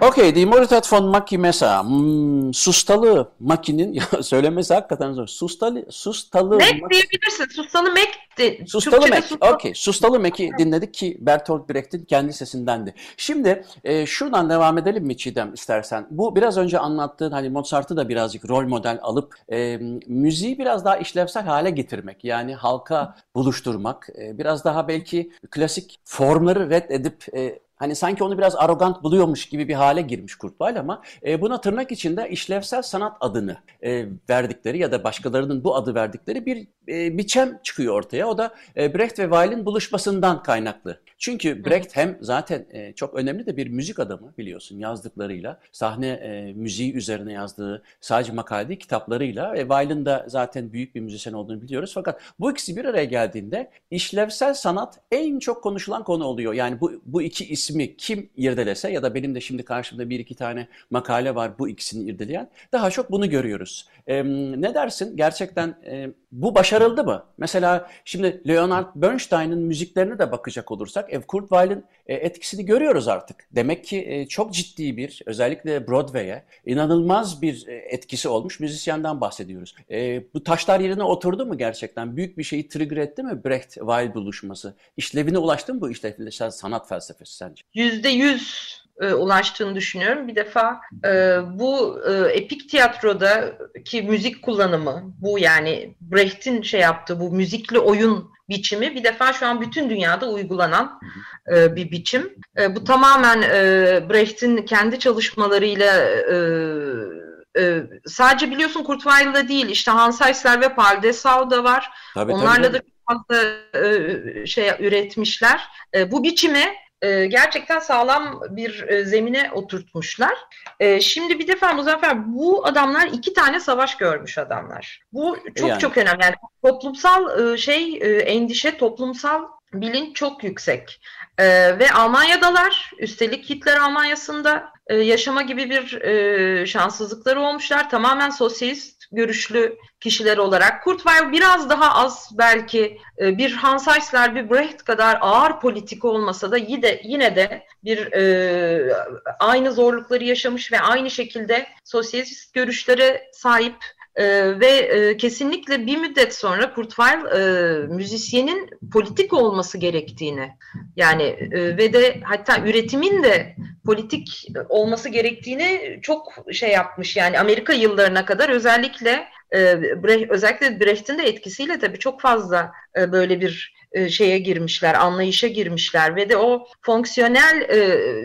Speaker 1: Okey, Die Moritat von Maki Mesa. Hmm, sustalı Maki'nin, ya söylemesi hakikaten zor. Sustalı, sustalı
Speaker 2: Mac
Speaker 1: Maki-
Speaker 2: diyebilirsin. Sustalı Mac de.
Speaker 1: Sustalı
Speaker 2: Türkçe'de
Speaker 1: Mac.
Speaker 2: sustalı-
Speaker 1: Okey. Sustalı Mac'i dinledik ki Bertolt Brecht'in kendi sesindendi. Şimdi e, şuradan devam edelim mi Çiğdem istersen? Bu biraz önce anlattığın hani Mozart'ı da birazcık rol model alıp e, müziği biraz daha işlevsel hale getirmek. Yani halka buluşturmak. e, biraz daha belki klasik formları reddedip e, Hani sanki onu biraz arrogant buluyormuş gibi bir hale girmiş Kurt Weill ama e, buna tırnak içinde işlevsel sanat adını e, verdikleri ya da başkalarının bu adı verdikleri bir e, biçem çıkıyor ortaya. O da e, Brecht ve Weill'in buluşmasından kaynaklı. Çünkü Brecht hem zaten e, çok önemli de bir müzik adamı biliyorsun yazdıklarıyla, sahne e, müziği üzerine yazdığı sadece makale değil kitaplarıyla ve Weill'in de zaten büyük bir müzisyen olduğunu biliyoruz. Fakat bu ikisi bir araya geldiğinde işlevsel sanat en çok konuşulan konu oluyor. Yani bu, bu iki ismi kim irdelese ya da benim de şimdi karşımda bir iki tane makale var bu ikisini irdeleyen daha çok bunu görüyoruz. E, ne dersin? Gerçekten e, bu başarıldı mı? Mesela şimdi Leonard Bernstein'in müziklerine de bakacak olursak ev Kurt Weill'in e, etkisini görüyoruz artık. Demek ki e, çok ciddi bir özellikle Broadway'e inanılmaz bir e, etkisi olmuş müzisyenden bahsediyoruz. Bu taşlar yerine oturdu mu gerçekten? Büyük bir şeyi trigger etti mi Brecht-Weil buluşması? İşlevine ulaştı mı bu işlevsel sanat felsefesi sence?
Speaker 2: yüzde yüz e, ulaştığını düşünüyorum. Bir defa e, bu e, epik tiyatrodaki müzik kullanımı, bu yani Brecht'in şey yaptığı bu müzikli oyun biçimi bir defa şu an bütün dünyada uygulanan e, bir biçim. E, bu tamamen e, Brecht'in kendi çalışmalarıyla e, e, sadece biliyorsun Kurt Weill'la değil işte Hans Eisler ve Paul Dessau da var.
Speaker 1: Tabii,
Speaker 2: Onlarla
Speaker 1: tabii.
Speaker 2: da çok fazla e, şey üretmişler. E, bu biçime e, gerçekten sağlam bir e, zemine oturtmuşlar. E, şimdi bir defa Muzaffer bu adamlar iki tane savaş görmüş adamlar. Bu çok
Speaker 1: Yani.
Speaker 2: çok önemli. Yani toplumsal e, şey e, endişe, toplumsal bilinç çok yüksek. Ve Almanya'dalar, üstelik Hitler Almanya'sında e, yaşama gibi bir e, şanssızlıkları olmuşlar. Tamamen sosyalist görüşlü kişiler olarak. Kurt Weill biraz daha az belki e, bir Hans Eisler, bir Brecht kadar ağır politik olmasa da yine, yine de bir e, aynı zorlukları yaşamış ve aynı şekilde sosyalist görüşlere sahip ee, ve e, kesinlikle bir müddet sonra Kurt Weill e, müzisyenin politik olması gerektiğini yani e, ve de hatta üretimin de politik olması gerektiğini çok şey yapmış. Yani Amerika yıllarına kadar özellikle e, Bre- özellikle Brecht'in de etkisiyle tabii çok fazla e, böyle bir e, şeye girmişler, anlayışa girmişler ve de o fonksiyonel e,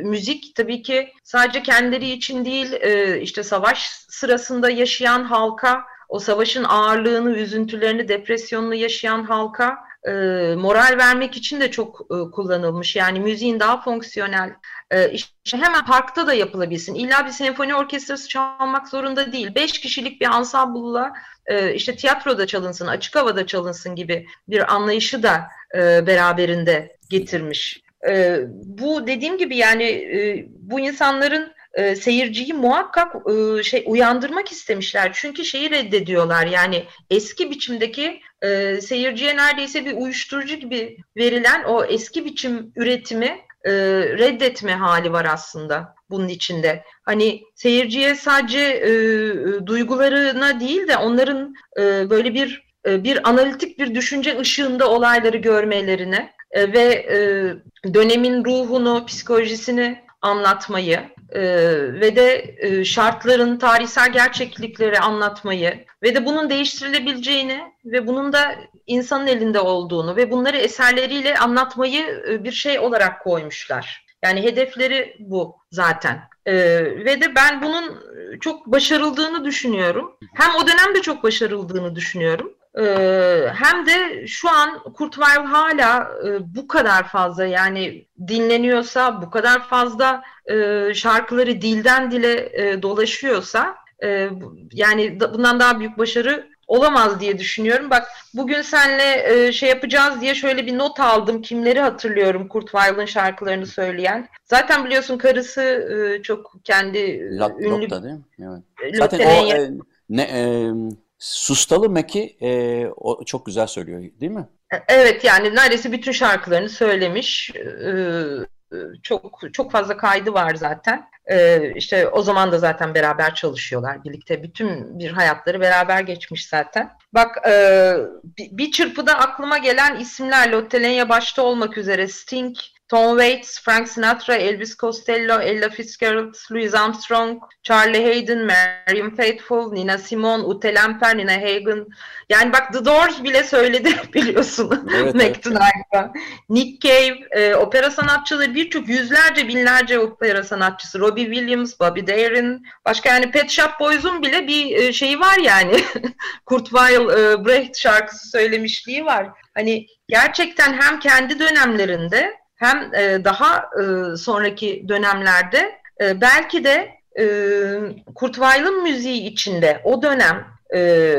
Speaker 2: müzik tabii ki sadece kendileri için değil e, işte savaş sırasında yaşayan halka, o savaşın ağırlığını, üzüntülerini, depresyonunu yaşayan halka e, moral vermek için de çok e, kullanılmış. Yani müziğin daha fonksiyonel, e, işte hemen parkta da yapılabilsin. İlla bir senfoni orkestrası çalmak zorunda değil. Beş kişilik bir ansamblla e, işte tiyatroda çalınsın, açık havada çalınsın gibi bir anlayışı da e, beraberinde getirmiş. E, bu dediğim gibi yani e, bu insanların e, seyirciyi muhakkak e, şey uyandırmak istemişler. Çünkü şeyi reddediyorlar. Yani eski biçimdeki e, seyirciye neredeyse bir uyuşturucu gibi verilen o eski biçim üretimi e, reddetme hali var aslında bunun içinde. Hani seyirciye sadece e, e, duygularına değil de onların e, böyle bir e, bir analitik bir düşünce ışığında olayları görmelerine e, ve e, dönemin ruhunu, psikolojisini anlatmayı e, ve de e, şartların tarihsel gerçeklikleri anlatmayı ve de bunun değiştirilebileceğini ve bunun da insanın elinde olduğunu ve bunları eserleriyle anlatmayı e, bir şey olarak koymuşlar. Yani hedefleri bu zaten. Ee, ve de ben bunun çok başarıldığını düşünüyorum. Hem o dönemde çok başarıldığını düşünüyorum. Ee, hem de şu an Kurt Weill hala e, bu kadar fazla yani dinleniyorsa, bu kadar fazla e, şarkıları dilden dile e, dolaşıyorsa yani da, bundan daha büyük başarı olamaz diye düşünüyorum. Bak bugün senle e, şey yapacağız diye şöyle bir not aldım. Kimleri hatırlıyorum Kurt Weill'ın şarkılarını söyleyen. Zaten biliyorsun karısı e, çok kendi
Speaker 1: Lot,
Speaker 2: ünlü...
Speaker 1: Lotta değil mi? Evet. Zaten o e, ne, e, Sustalı Mek'i e, o çok güzel söylüyor değil mi?
Speaker 2: Evet yani neredeyse bütün şarkılarını söylemiş. Ee, çok çok fazla kaydı var zaten. Ee, işte o zaman da zaten beraber çalışıyorlar birlikte. Bütün bir hayatları beraber geçmiş zaten. Bak e, bir çırpıda aklıma gelen isimler Lottelenya başta olmak üzere Sting, Tom Waits, Frank Sinatra, Elvis Costello, Ella Fitzgerald, Louis Armstrong, Charlie Hayden, Mariam Faithfull, Nina Simone, Ute Lemper, Nina Hagen. Yani bak The Doors bile söyledi biliyorsun evet, McDonald'da. Evet. Nick Cave, e, opera sanatçıları birçok yüzlerce binlerce opera sanatçısı. Robbie Williams, Bobby Darin. Başka yani Pet Shop Boys'un bile bir e, şeyi var yani. Kurt Weill, e, Brecht şarkısı söylemişliği var. Hani gerçekten hem kendi dönemlerinde hem e, daha e, sonraki dönemlerde e, belki de e, Kurt Weill'ın müziği içinde o dönem e,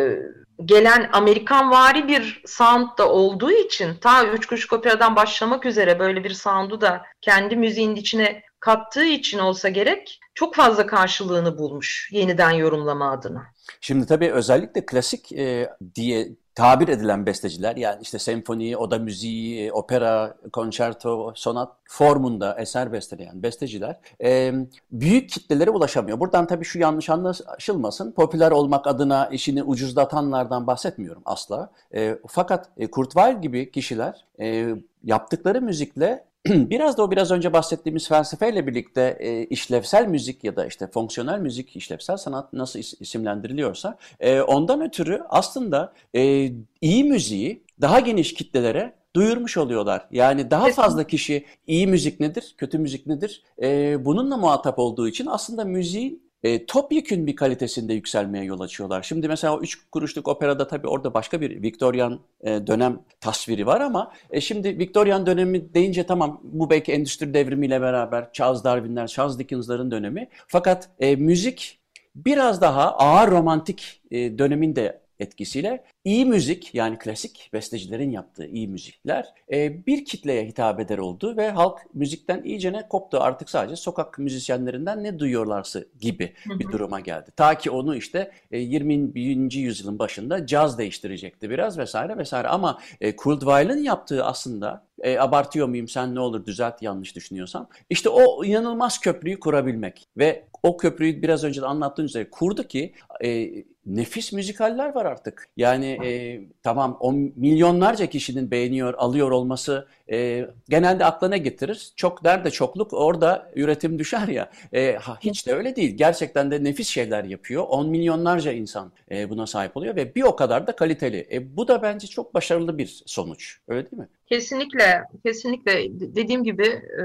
Speaker 2: gelen Amerikan vari bir sound da olduğu için ta Üç Kuş Opera'dan başlamak üzere böyle bir sound'u da kendi müziğin içine kattığı için olsa gerek çok fazla karşılığını bulmuş yeniden yorumlama adına.
Speaker 1: Şimdi tabii özellikle klasik e, diye tabir edilen besteciler yani işte senfoni, oda müziği, opera, konçerto, sonat formunda eser besteleyen besteciler e, büyük kitlelere ulaşamıyor. Buradan tabii şu yanlış anlaşılmasın. Popüler olmak adına işini ucuzlatanlardan bahsetmiyorum asla. E, fakat e, Kurt Weill gibi kişiler e, yaptıkları müzikle biraz da o biraz önce bahsettiğimiz felsefeyle birlikte e, işlevsel müzik ya da işte fonksiyonel müzik, işlevsel sanat nasıl is- isimlendiriliyorsa e, ondan ötürü aslında e, iyi müziği daha geniş kitlelere duyurmuş oluyorlar. Yani daha fazla kişi iyi müzik nedir, kötü müzik nedir e, bununla muhatap olduğu için aslında müziğin e, topyekün bir kalitesinde yükselmeye yol açıyorlar. Şimdi mesela o üç kuruşluk operada tabii orada başka bir Victorian e, dönem tasviri var ama e, şimdi Victorian dönemi deyince tamam bu belki endüstri devrimiyle beraber Charles Darwin'ler, Charles Dickens'ların dönemi. Fakat e, müzik biraz daha ağır romantik e, döneminde etkisiyle iyi müzik yani klasik bestecilerin yaptığı iyi müzikler e, bir kitleye hitap eder oldu ve halk müzikten iyicene koptu. Artık sadece sokak müzisyenlerinden ne duyuyorlarsa gibi bir duruma geldi. Ta ki onu işte e, 21. yüzyılın başında caz değiştirecekti biraz vesaire vesaire. Ama e, Kurt Weill'in yaptığı aslında e, abartıyor muyum sen ne olur düzelt yanlış düşünüyorsam. İşte o inanılmaz köprüyü kurabilmek ve o köprüyü biraz önce de anlattığım üzere kurdu ki e, nefis müzikaller var artık. Yani e, tamam o milyonlarca kişinin beğeniyor, alıyor olması e, genelde aklına getirir. Çok der de çokluk orada üretim düşer ya. E, hiç de öyle değil. Gerçekten de nefis şeyler yapıyor. On milyonlarca insan e, buna sahip oluyor ve bir o kadar da kaliteli. E, bu da bence çok başarılı bir sonuç. Öyle değil mi?
Speaker 2: Kesinlikle, kesinlikle dediğim gibi e,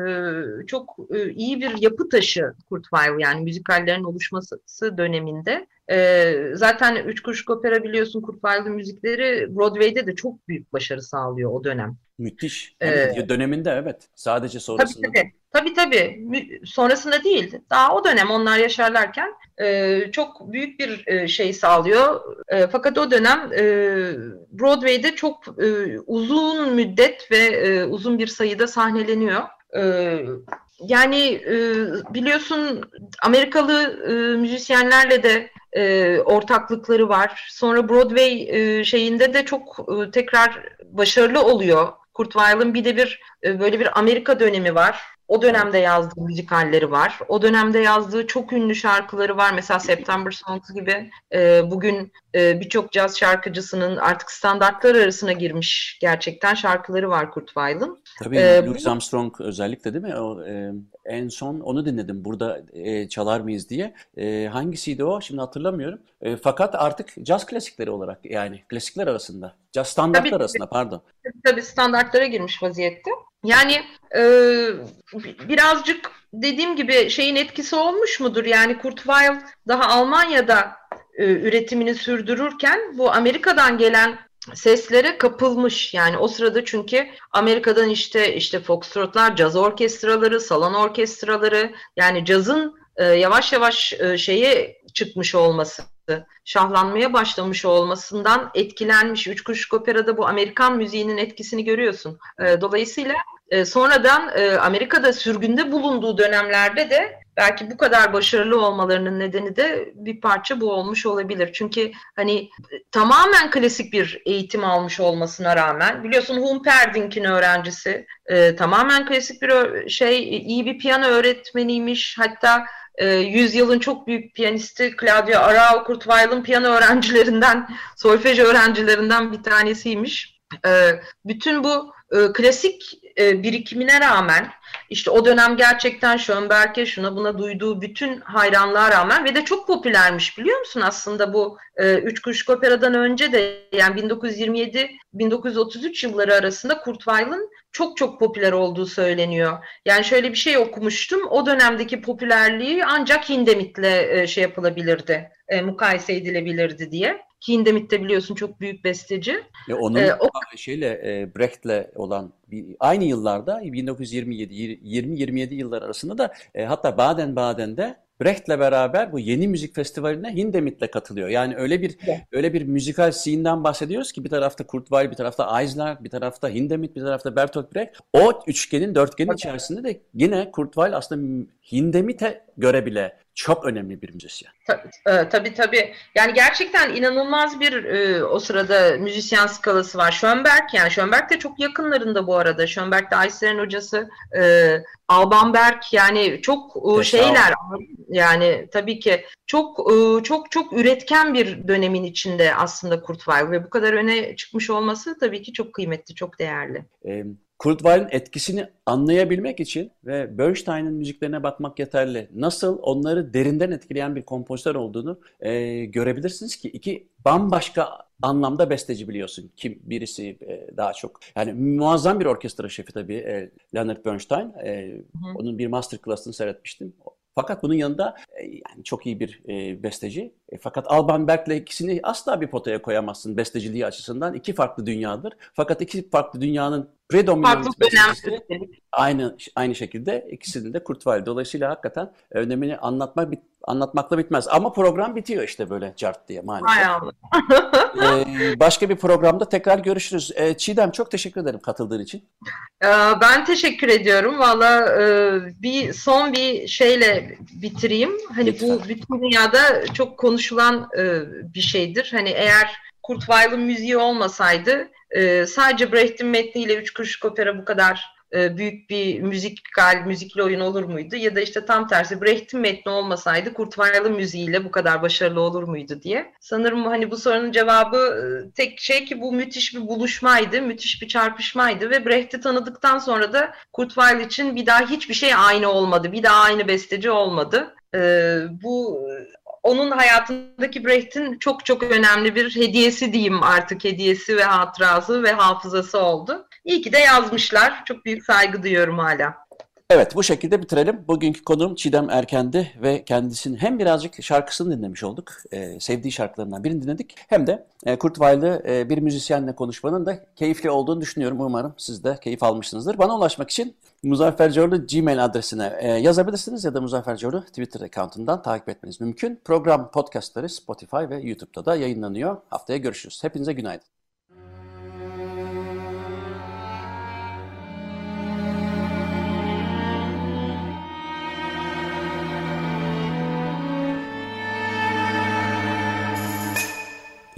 Speaker 2: çok e, iyi bir yapı taşı Kurt Weill yani müzikallerin oluşması döneminde. E, zaten Üç Kuruşluk Opera biliyorsun Kurt Weill'in müzikleri Broadway'de de çok büyük başarı sağlıyor o dönem.
Speaker 1: Müthiş. Ee, döneminde evet. Sadece sonrasında.
Speaker 2: Tabii tabii. Tabii tabii. Sonrasında değil. Daha o dönem onlar yaşarlarken e, çok büyük bir e, şey sağlıyor. E, fakat o dönem e, Broadway'de çok e, uzun müddet ve e, uzun bir sayıda sahneleniyor. E, yani e, biliyorsun Amerikalı e, müzisyenlerle de e, ortaklıkları var. Sonra Broadway e, şeyinde de çok e, tekrar başarılı oluyor. Kurt Weill'ın bir de bir e, böyle bir Amerika dönemi var. O dönemde yazdığı müzikalleri var. O dönemde yazdığı çok ünlü şarkıları var. Mesela September Songs gibi e, bugün e, birçok caz şarkıcısının artık standartlar arasına girmiş gerçekten şarkıları var Kurt Weill'ın.
Speaker 1: Tabii
Speaker 2: Ee,
Speaker 1: Louis Armstrong özellikle değil mi? O, e, en son onu dinledim burada e, çalar mıyız diye. E, hangisiydi o? Şimdi hatırlamıyorum. E, fakat artık caz klasikleri olarak yani klasikler arasında. Caz standartlar
Speaker 2: Tabii.
Speaker 1: arasında pardon.
Speaker 2: tabii standartlara girmiş vaziyette. Yani e, birazcık dediğim gibi şeyin etkisi olmuş mudur? Yani Kurt Weill daha Almanya'da e, üretimini sürdürürken bu Amerika'dan gelen seslere kapılmış. Yani o sırada çünkü Amerika'dan işte işte foxtrotlar, caz orkestraları, salon orkestraları yani cazın e, yavaş yavaş e, şeye çıkmış olması şahlanmaya başlamış olmasından etkilenmiş. Üç Kuşluk Opera'da bu Amerikan müziğinin etkisini görüyorsun. E, dolayısıyla e, sonradan e, Amerika'da sürgünde bulunduğu dönemlerde de belki bu kadar başarılı olmalarının nedeni de bir parça bu olmuş olabilir. Çünkü hani e, tamamen klasik bir eğitim almış olmasına rağmen biliyorsun Humperdink'in öğrencisi e, tamamen klasik bir şey iyi bir piyano öğretmeniymiş. Hatta e, yüzyılın çok büyük piyanisti Claudio Arao Kurt Weill'ın piyano öğrencilerinden, solfej öğrencilerinden bir tanesiymiş. E, bütün bu e, klasik e, birikimine rağmen işte o dönem gerçekten Schönberg'e şuna buna duyduğu bütün hayranlığa rağmen ve de çok popülermiş biliyor musun aslında bu e, Üç Kuşluk Opera'dan önce de yani 1927-1933 yılları arasında Kurt Weill'ın çok çok popüler olduğu söyleniyor. Yani şöyle bir şey okumuştum. O dönemdeki popülerliği ancak Hindemit'le e, şey yapılabilirdi, e, mukayese edilebilirdi diye. Hindemith de biliyorsun çok büyük besteci.
Speaker 1: E, onun
Speaker 2: E, o
Speaker 1: şeyle e, Brecht'le olan bir, aynı yıllarda 1927 20-27 yıllar arasında da e, hatta Baden-Baden'de Brecht'le beraber bu yeni müzik festivaline Hindemith'le katılıyor. Yani öyle bir
Speaker 2: Evet.
Speaker 1: öyle bir müzikal scene'den bahsediyoruz ki bir tarafta Kurt Weill, bir tarafta Eisler, bir tarafta Hindemith, bir tarafta Bertolt Brecht. O üçgenin, dörtgenin içerisinde de yine Kurt Weill aslında Hindemith'e göre bile çok önemli bir müzisyen.
Speaker 2: Ta- e, Tabii tabii. Yani gerçekten inanılmaz bir e, o sırada müzisyen skalası var. Schönberg yani Schönberg de çok yakınlarında bu arada. Schönberg de Eisler'in hocası. E, Alban Berg yani çok e, şeyler yani tabii ki çok e, çok çok üretken bir dönemin içinde aslında Kurt Weill ve bu kadar öne çıkmış olması tabii ki çok kıymetli, çok değerli.
Speaker 1: E, Kurt Weill'in etkisini anlayabilmek için ve Bernstein'in müziklerine bakmak yeterli. Nasıl onları derinden etkileyen bir kompozitör olduğunu e, görebilirsiniz ki iki bambaşka anlamda besteci biliyorsun. Kim birisi e, daha çok yani muazzam bir orkestra şefi tabii e, Leonard Bernstein. E,
Speaker 2: hı.
Speaker 1: onun bir masterclass'ını seyretmiştim. Fakat bunun yanında e, yani çok iyi bir e, besteci. E, fakat Alban Berg'le ikisini asla bir potaya koyamazsın besteciliği açısından. İki farklı dünyadır. Fakat iki farklı dünyanın predominant bestecisi aynı aynı şekilde ikisinin de Kurt Weill. Dolayısıyla hakikaten önemini anlatmak bit- anlatmakla bitmez. Ama program bitiyor işte böyle cart diye maalesef. Ee, başka bir programda tekrar görüşürüz. Ee, Çiğdem çok teşekkür ederim katıldığın için.
Speaker 2: Ee, Ben teşekkür ediyorum. Valla e, bir son bir şeyle bitireyim. Hani bu
Speaker 1: Lütfen.
Speaker 2: bütün dünyada çok konuşulan e, bir şeydir. Hani eğer Kurt Weill'ın müziği olmasaydı e, sadece Brecht'in metniyle Üç Kuruşluk Opera bu kadar e, büyük bir müzikal, müzikli oyun olur muydu? Ya da işte tam tersi Brecht'in metni olmasaydı Kurt Weill'ın müziğiyle bu kadar başarılı olur muydu diye. Sanırım hani bu sorunun cevabı e, tek şey ki bu müthiş bir buluşmaydı, müthiş bir çarpışmaydı ve Brecht'i tanıdıktan sonra da Kurt Weill için bir daha hiçbir şey aynı olmadı. Bir daha aynı besteci olmadı. Ee, bu onun hayatındaki Brecht'in çok çok önemli bir hediyesi diyeyim artık hediyesi ve hatırası ve hafızası oldu. İyi ki de yazmışlar. Çok büyük saygı duyuyorum hala.
Speaker 1: Evet bu şekilde bitirelim. Bugünkü konuğum Çiğdem Erkendi ve kendisinin hem birazcık şarkısını dinlemiş olduk. Ee, sevdiği şarkılarından birini dinledik. Hem de e, Kurt Weill'ı e, bir müzisyenle konuşmanın da keyifli olduğunu düşünüyorum. Umarım siz de keyif almışsınızdır. Bana ulaşmak için Muzaffer Coğlu Gmail adresine e, yazabilirsiniz ya da Muzaffer Coğlu Twitter account'undan takip etmeniz mümkün. Program podcastları Spotify ve YouTube'da da yayınlanıyor. Haftaya görüşürüz. Hepinize günaydın.